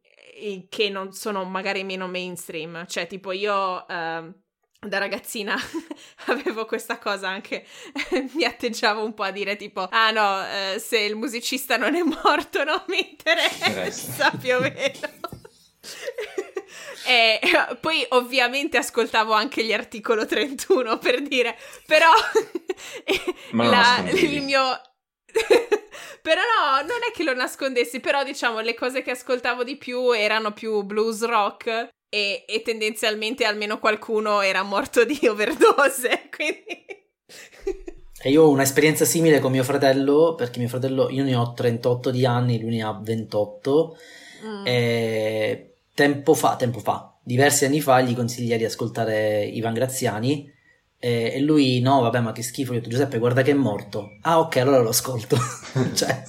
che non sono magari meno mainstream, cioè tipo io... Uh, da ragazzina avevo questa cosa anche, mi atteggiavo un po' a dire tipo, ah no, eh, se il musicista non è morto non mi interessa più o meno. e poi ovviamente ascoltavo anche gli articolo 31 per dire, però la, il mio... però no, non è che lo nascondessi, però diciamo le cose che ascoltavo di più erano più blues rock e, e tendenzialmente almeno qualcuno era morto di overdose, quindi... E io ho un'esperienza simile con mio fratello, perché mio fratello, io ne ho 38 di anni, lui ne ha 28. Mm. E tempo fa, tempo fa, diversi anni fa, gli consigliai di ascoltare Ivan Graziani. E, e lui, no, vabbè, ma che schifo. Io ho detto, Giuseppe, guarda che è morto. Ah, ok, allora lo ascolto. cioè,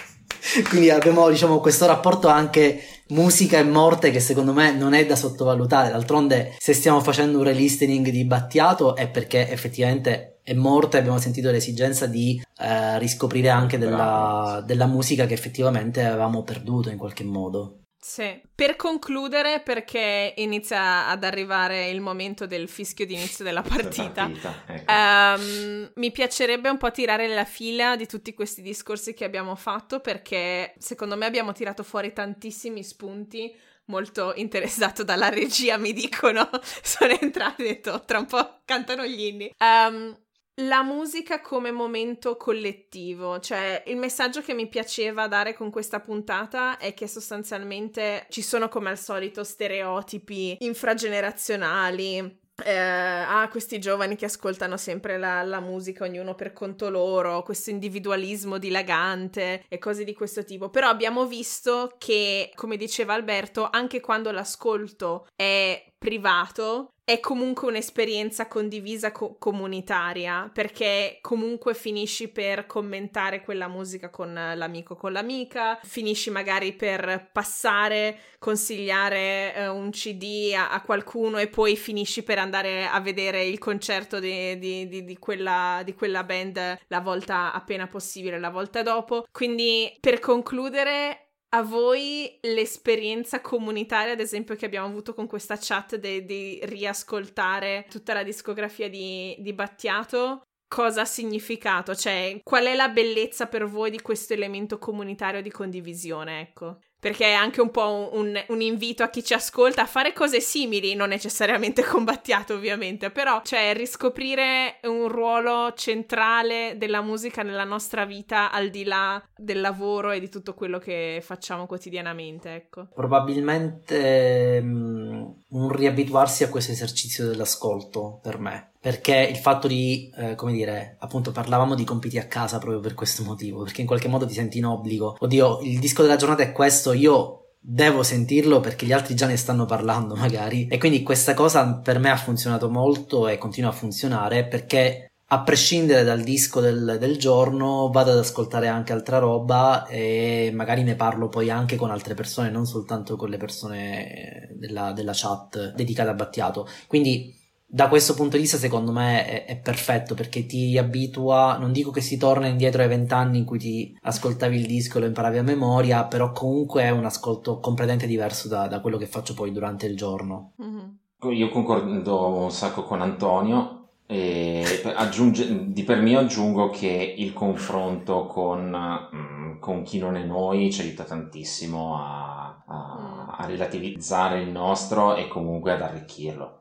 quindi abbiamo, diciamo, questo rapporto anche musica e morte che secondo me non è da sottovalutare. D'altronde, se stiamo facendo un relistening di Battiato è perché effettivamente è morto e abbiamo sentito l'esigenza di eh, riscoprire anche della, della musica che effettivamente avevamo perduto in qualche modo. Sì, per concludere, perché inizia ad arrivare il momento del fischio di inizio della partita, partita ecco. um, mi piacerebbe un po' tirare la fila di tutti questi discorsi che abbiamo fatto, perché secondo me abbiamo tirato fuori tantissimi spunti. Molto interessato dalla regia, mi dicono. Sono entrato e ho detto, tra un po' cantano gli inni. Um, la musica come momento collettivo, cioè il messaggio che mi piaceva dare con questa puntata è che sostanzialmente ci sono come al solito stereotipi infragenerazionali eh, ah, questi giovani che ascoltano sempre la, la, musica, ognuno per conto loro, questo individualismo dilagante e cose di questo tipo. Però abbiamo visto che, come diceva Alberto, anche quando l'ascolto è privato, è comunque un'esperienza condivisa co- comunitaria perché comunque finisci per commentare quella musica con l'amico con l'amica, finisci magari per passare, consigliare eh, un CD a-, a, qualcuno e poi finisci per andare a vedere il concerto di, di, di, di, quella, di quella band la volta appena possibile, la volta dopo. Quindi per concludere a voi l'esperienza comunitaria, ad esempio, che abbiamo avuto con questa chat di riascoltare tutta la discografia di, di Battiato, cosa ha significato? Cioè, qual è la bellezza per voi di questo elemento comunitario di condivisione, ecco? Perché è anche un po' un, un, invito a chi ci ascolta a fare cose simili, non necessariamente combattiato ovviamente, però cioè riscoprire un ruolo centrale della musica nella nostra vita al di là del lavoro e di tutto quello che facciamo quotidianamente, ecco. Probabilmente um, un riabituarsi a questo esercizio dell'ascolto per me, perché il fatto di, eh, come dire, appunto parlavamo di compiti a casa proprio per questo motivo, perché in qualche modo ti senti in obbligo. Oddio, il disco della giornata è questo, io devo sentirlo perché gli altri già ne stanno parlando magari e quindi questa cosa per me ha funzionato molto e continua a funzionare perché a prescindere dal disco del, del, giorno vado ad ascoltare anche altra roba e magari ne parlo poi anche con altre persone non soltanto con le persone della, della chat dedicata a Battiato quindi da questo punto di vista secondo me è, è, perfetto perché ti abitua, non dico che si torna indietro ai vent'anni in cui ti ascoltavi il disco e lo imparavi a memoria, però comunque è un ascolto completamente diverso da, da quello che faccio poi durante il giorno. Mm-hmm. Io concordo un sacco con Antonio e aggiunge, di per mio aggiungo che il confronto con, mm, con chi non è noi ci aiuta tantissimo a, a, a relativizzare il nostro e comunque ad arricchirlo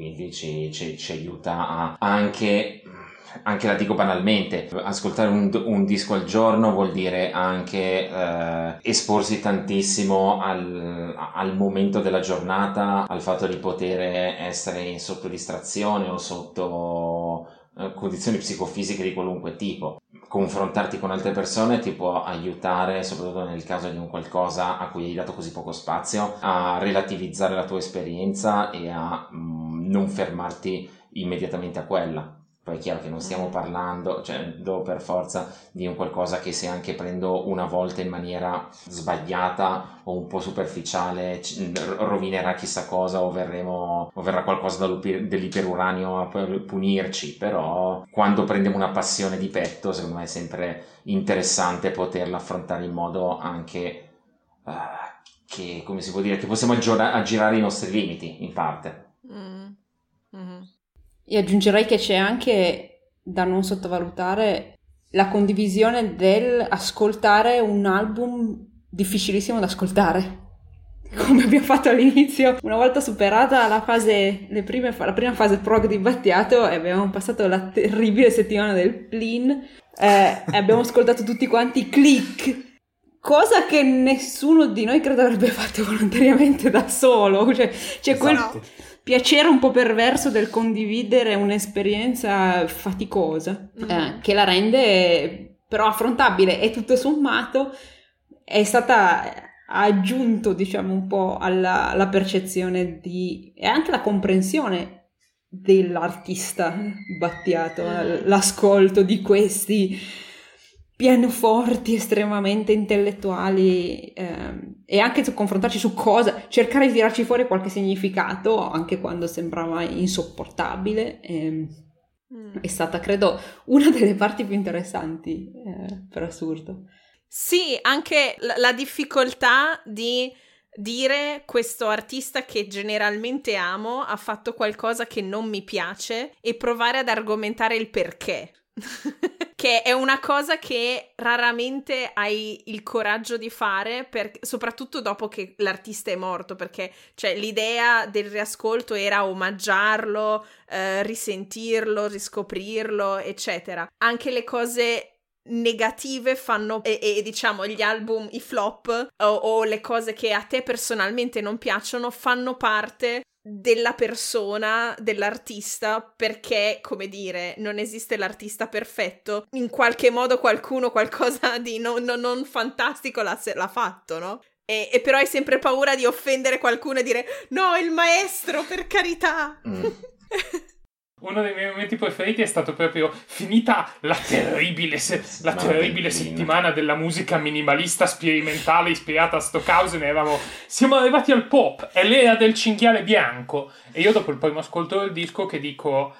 quindi ci, ci, ci aiuta a anche anche la dico banalmente, ascoltare un, un, disco al giorno vuol dire anche eh, esporsi tantissimo al, al, momento della giornata, al fatto di poter essere sotto distrazione o sotto eh, condizioni psicofisiche di qualunque tipo. Confrontarti con altre persone ti può aiutare, soprattutto nel caso di un qualcosa a cui hai dato così poco spazio, a relativizzare la tua esperienza e a mh, mm, non fermarti immediatamente a quella poi è chiaro che non stiamo mm. parlando, cioè, do per forza di un qualcosa che se anche prendo una volta in maniera sbagliata o un po' superficiale rovinerà chissà cosa o, verremo, o verrà qualcosa dell'iperuranio a punirci, però quando prendiamo una passione di petto secondo me è sempre interessante poterla affrontare in modo anche uh, che, come si può dire, che possiamo aggirare i nostri limiti in parte. E aggiungerei che c'è anche da non sottovalutare la condivisione del ascoltare un album difficilissimo da ascoltare. Come abbiamo fatto all'inizio, una volta superata la fase, prime, la prima fase prog di Battiato e abbiamo passato la terribile settimana del plin eh, e abbiamo ascoltato tutti quanti click cosa che nessuno di noi credo avrebbe fatto volontariamente da solo. Cioè, c'è esatto. quel piacere un po' perverso del condividere un'esperienza faticosa, mm. eh, che la rende però affrontabile e tutto sommato è stata aggiunto, diciamo, un po' alla, alla percezione di... e anche la comprensione dell'artista Battiato, mm. l'ascolto di questi pianoforti estremamente intellettuali eh, e anche su confrontarci su cosa, cercare di tirarci fuori qualche significato anche quando sembrava insopportabile. Eh, mm. È stata, credo, una delle parti più interessanti, eh, per assurdo. Sì, anche la, la difficoltà di dire questo artista che generalmente amo ha fatto qualcosa che non mi piace e provare ad argomentare il perché. che è una cosa che raramente hai il coraggio di fare, per, soprattutto dopo che l'artista è morto, perché cioè, l'idea del riascolto era omaggiarlo, eh, risentirlo, riscoprirlo, eccetera. Anche le cose negative fanno e, e, diciamo gli album, i flop o, o le cose che a te personalmente non piacciono fanno parte della persona, dell'artista, perché, come dire, non esiste l'artista perfetto. In qualche modo qualcuno qualcosa di non, non, non fantastico l'ha, l'ha, fatto, no? E, e, però hai sempre paura di offendere qualcuno e dire no, il maestro, per carità. Mm. Uno dei miei momenti preferiti è stato proprio finita la terribile, se- la terribile settimana della musica minimalista sperimentale ispirata a Stockhausen. Eravamo, siamo arrivati al pop, è l'era del cinghiale bianco. E io, dopo il primo ascolto del disco, che dico,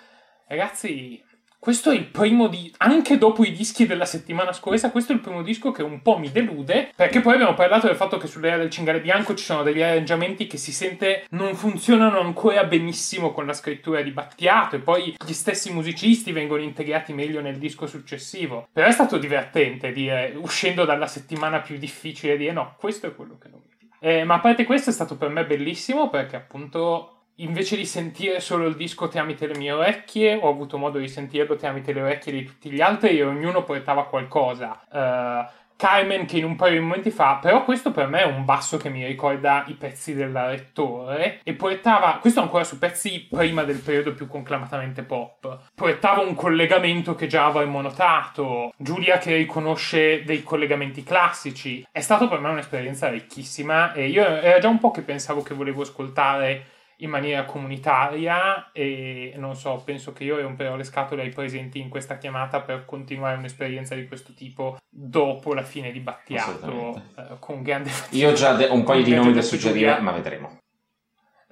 ragazzi, questo è il primo di anche dopo i dischi della settimana scorsa, questo è il primo disco che un po' mi delude, perché poi abbiamo parlato del fatto che sull'era del cingare bianco ci sono degli arrangiamenti che si sente non funzionano ancora benissimo con la scrittura di Battiato e poi gli stessi musicisti vengono integrati meglio nel disco successivo. Però è stato divertente dire uscendo dalla settimana più difficile dire no, questo è quello che non mi piace. Eh, ma a parte questo è stato per me bellissimo perché appunto invece di sentire solo il disco tramite le mie orecchie, ho avuto modo di sentirlo tramite le orecchie di tutti gli altri e ognuno portava qualcosa. Uh, Carmen che in un paio di momenti fa, però questo per me è un basso che mi ricorda i pezzi del rettore e portava, questo ancora su pezzi prima del periodo più conclamatamente pop, portava un collegamento che già avremmo notato, Giulia che riconosce dei collegamenti classici, è stato per me un'esperienza ricchissima e io era già un po' che pensavo che volevo ascoltare in maniera comunitaria e non so, penso che io romperò le scatole ai presenti in questa chiamata per continuare un'esperienza di questo tipo dopo la fine di Battiato eh, con grande fatica. Io ho già de- un paio di nomi da suggerire, ma vedremo.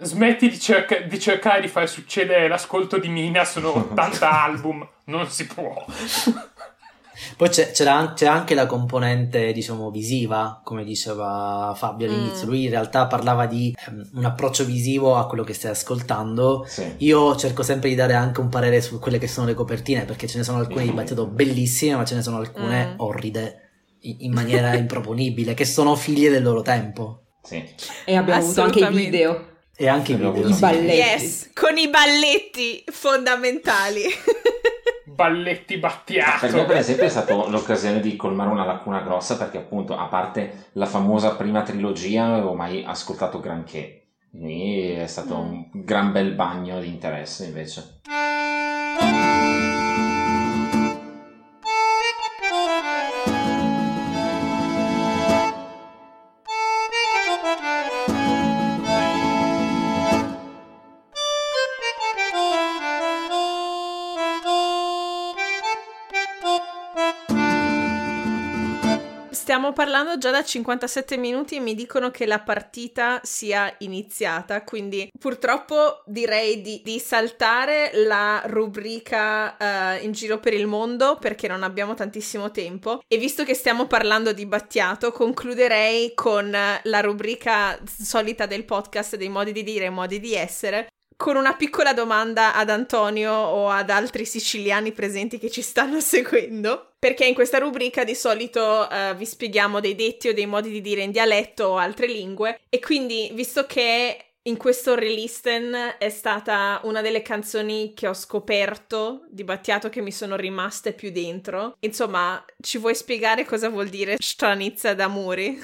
Smetti di, cerca- di, cercare di far succedere l'ascolto di Mina, sono 80 album, non si può. Poi c'è, c'era, c'è, anche la componente, diciamo, visiva, come diceva Fabio all'inizio. Mm. Lui in realtà parlava di um, un approccio visivo a quello che stai ascoltando. Sì. Io cerco sempre di dare anche un parere su quelle che sono le copertine, perché ce ne sono alcune di Battito bellissime, ma ce ne sono alcune mm. orride, in, in maniera improponibile, che sono figlie del loro tempo. Sì. E abbiamo avuto anche i video. E anche i video. I balletti. Yes, con i balletti fondamentali. balletti battiato. Per me, per esempio, è stata l'occasione di colmare una lacuna grossa perché, appunto, a parte la famosa prima trilogia, non avevo mai ascoltato granché. Quindi è stato mm. un gran bel bagno di interesse invece. Stiamo parlando già da 57 minuti e mi dicono che la partita sia iniziata, quindi purtroppo direi di, di saltare la rubrica uh, in giro per il mondo perché non abbiamo tantissimo tempo. E visto che stiamo parlando di Battiato concluderei con la rubrica solita del podcast dei modi di dire e modi di essere con una piccola domanda ad Antonio o ad altri siciliani presenti che ci stanno seguendo, perché in questa rubrica di solito uh, vi spieghiamo dei detti o dei modi di dire in dialetto o altre lingue. E quindi visto che in questo relisten è stata una delle canzoni che ho scoperto di Battiato che mi sono rimaste più dentro. Insomma, ci vuoi spiegare cosa vuol dire stranizza d'amore?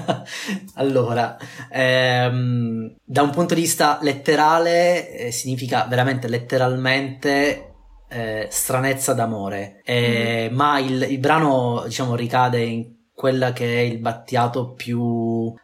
allora, ehm, da un punto di vista letterale eh, significa veramente letteralmente eh, stranezza d'amore, eh, mm. ma il, il brano diciamo ricade in quella che è il Battiato più uh,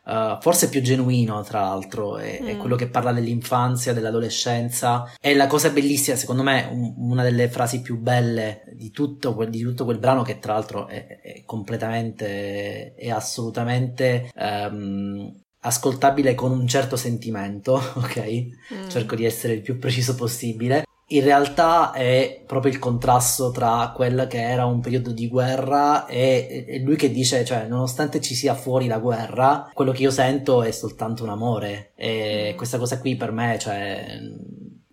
forse più genuino tra l'altro è, mm. è, quello che parla dell'infanzia dell'adolescenza è la cosa bellissima secondo me un, una delle frasi più belle di tutto, quel, di tutto quel brano che tra l'altro è, è completamente è assolutamente um, ascoltabile con un certo sentimento ok mm. cerco di essere il più preciso possibile in realtà è proprio il contrasto tra quel che era un periodo di guerra e, e, lui che dice, cioè, nonostante ci sia fuori la guerra, quello che io sento è soltanto un amore. E questa cosa qui per me, cioè,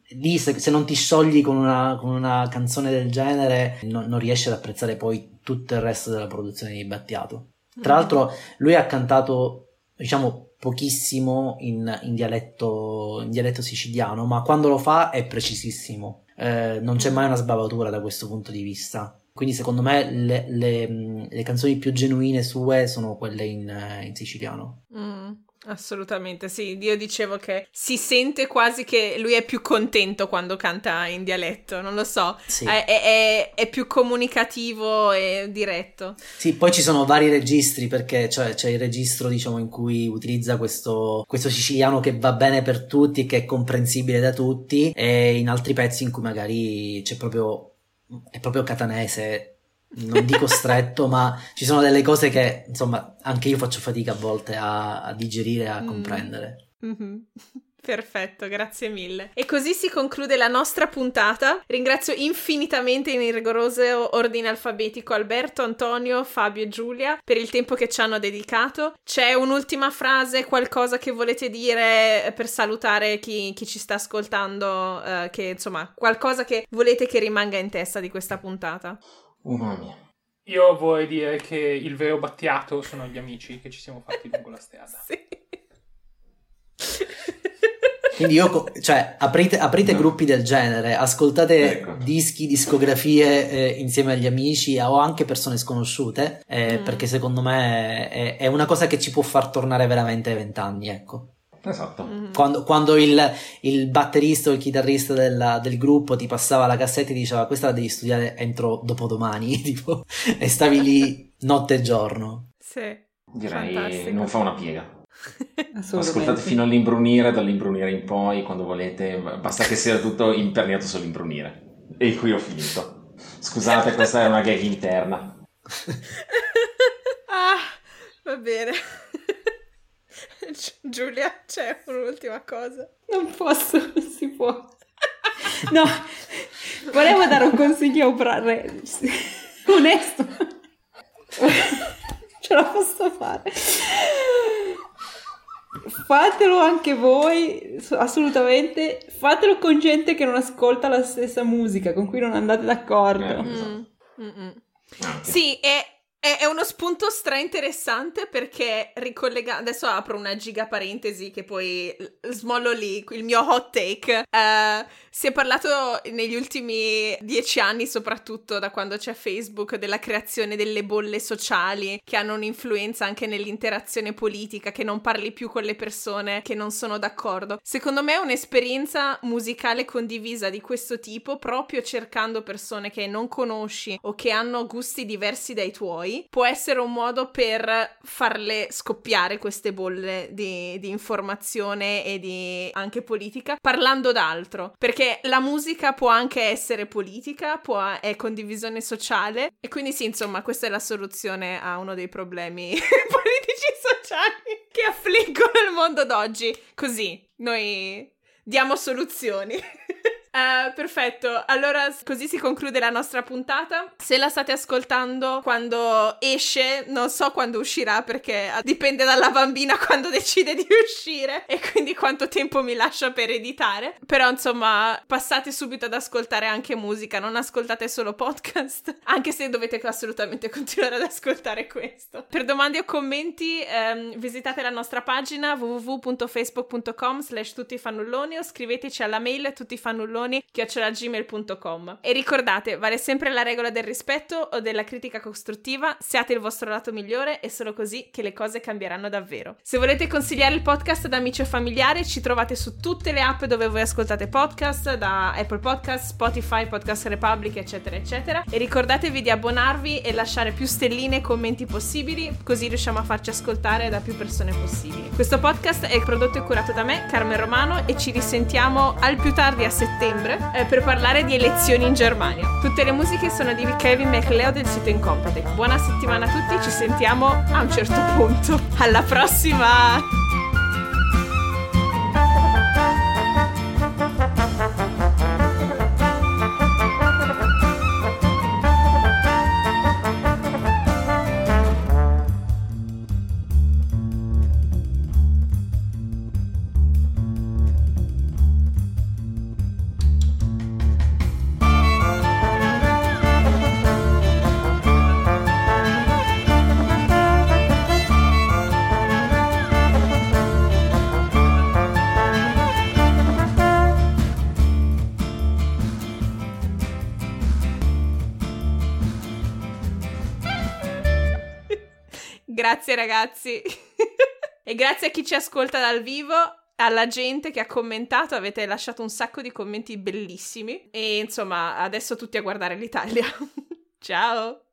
lì se, se non ti sciogli con una, con una canzone del genere no, non riesci ad apprezzare poi tutto il resto della produzione di Battiato. Tra mm. l'altro lui ha cantato, diciamo, pochissimo in, in, dialetto, in dialetto siciliano, ma quando lo fa è precisissimo. Eh, non c'è mai una sbavatura da questo punto di vista. Quindi secondo me le, le, le canzoni più genuine sue sono quelle in, in siciliano. Mm. Assolutamente, sì. Io dicevo che si sente quasi che lui è più contento quando canta in dialetto, non lo so. Sì. È, è, è, più comunicativo e diretto. Sì, poi ci sono vari registri perché cioè, c'è il registro, diciamo, in cui utilizza questo, questo siciliano che va bene per tutti che è comprensibile da tutti, e in altri pezzi in cui magari c'è proprio. è proprio catanese non dico stretto, ma ci sono delle cose che insomma anche io faccio fatica a volte a, a digerire e a mm. comprendere. Mm-hmm. Perfetto, grazie mille. E così si conclude la nostra puntata. Ringrazio infinitamente in rigoroso ordine alfabetico Alberto, Antonio, Fabio e Giulia per il tempo che ci hanno dedicato. C'è un'ultima frase, qualcosa che volete dire per salutare chi, chi ci sta ascoltando, eh, che insomma, qualcosa che volete che rimanga in testa di questa puntata? Umami. Io vorrei dire che il vero battiato sono gli amici che ci siamo fatti lungo la strada. sì. Quindi io, cioè, aprite, aprite no. gruppi del genere, ascoltate ecco. dischi, discografie eh, insieme agli amici o anche persone sconosciute, eh, mm. perché secondo me è, è, una cosa che ci può far tornare veramente ai vent'anni, ecco. Esatto. Mm-hmm. Quando, quando il, il, batterista o il chitarrista della, del gruppo ti passava la cassetta e ti diceva questa la devi studiare entro dopodomani, tipo, e stavi lì notte e giorno. Sì. Direi Fantastico. non fa una piega. Ascoltate fino all'imbrunire, dall'imbrunire in poi, quando volete, basta che sia tutto imperniato sull'imbrunire. E qui ho finito. Scusate, questa è una gag interna. ah, va bene. Giulia, c'è un'ultima cosa. Non posso, non si può. No, volevo dare un consiglio a onesto. Ce la posso fare. Fatelo anche voi, assolutamente. Fatelo con gente che non ascolta la stessa musica, con cui non andate d'accordo. Eh, mm, mm, mm. Sì, e è, uno spunto stra interessante perché ricollega. Adesso apro una giga parentesi che poi smollo lì il mio hot take. Uh, si è parlato negli ultimi dieci anni, soprattutto da quando c'è Facebook, della creazione delle bolle sociali che hanno un'influenza anche nell'interazione politica, che non parli più con le persone che non sono d'accordo. Secondo me un'esperienza musicale condivisa di questo tipo, proprio cercando persone che non conosci o che hanno gusti diversi dai tuoi può essere un modo per farle scoppiare queste bolle di, di informazione e di anche politica parlando d'altro. Perché la musica può anche essere politica, può, è condivisione sociale e quindi sì, insomma, questa è la soluzione a uno dei problemi politici sociali che affliggono il mondo d'oggi. Così, noi diamo soluzioni. Uh, perfetto, allora così si conclude la nostra puntata. Se la state ascoltando quando esce, non so quando uscirà perché dipende dalla bambina quando decide di uscire e quindi quanto tempo mi lascia per editare. Però insomma, passate subito ad ascoltare anche musica, non ascoltate solo podcast, anche se dovete assolutamente continuare ad ascoltare questo. Per domande o commenti um, visitate la nostra pagina www.facebook.com slash tuttifannulloni o scriveteci alla mail tuttifannulloni gmail.com E ricordate, vale sempre la regola del rispetto o della critica costruttiva, siate il vostro lato migliore e solo così che le cose cambieranno davvero. Se volete consigliare il podcast ad amici o familiari, ci trovate su tutte le app dove voi ascoltate podcast, da Apple Podcast, Spotify, Podcast Republic, eccetera, eccetera. E ricordatevi di abbonarvi e lasciare più stelline e commenti possibili, così riusciamo a farci ascoltare da più persone possibili. Questo podcast è prodotto e curato da me, Carmen Romano, e ci risentiamo al più tardi a settembre settembre eh, per parlare di elezioni in Germania. Tutte le musiche sono di Kevin McLeod del sito Incompetech. Buona settimana a tutti, ci sentiamo a un certo punto. Alla prossima! Grazie ragazzi. e grazie a chi ci ascolta dal vivo alla gente che ha commentato, avete lasciato un sacco di commenti bellissimi e insomma adesso tutti a guardare l'Italia. Ciao!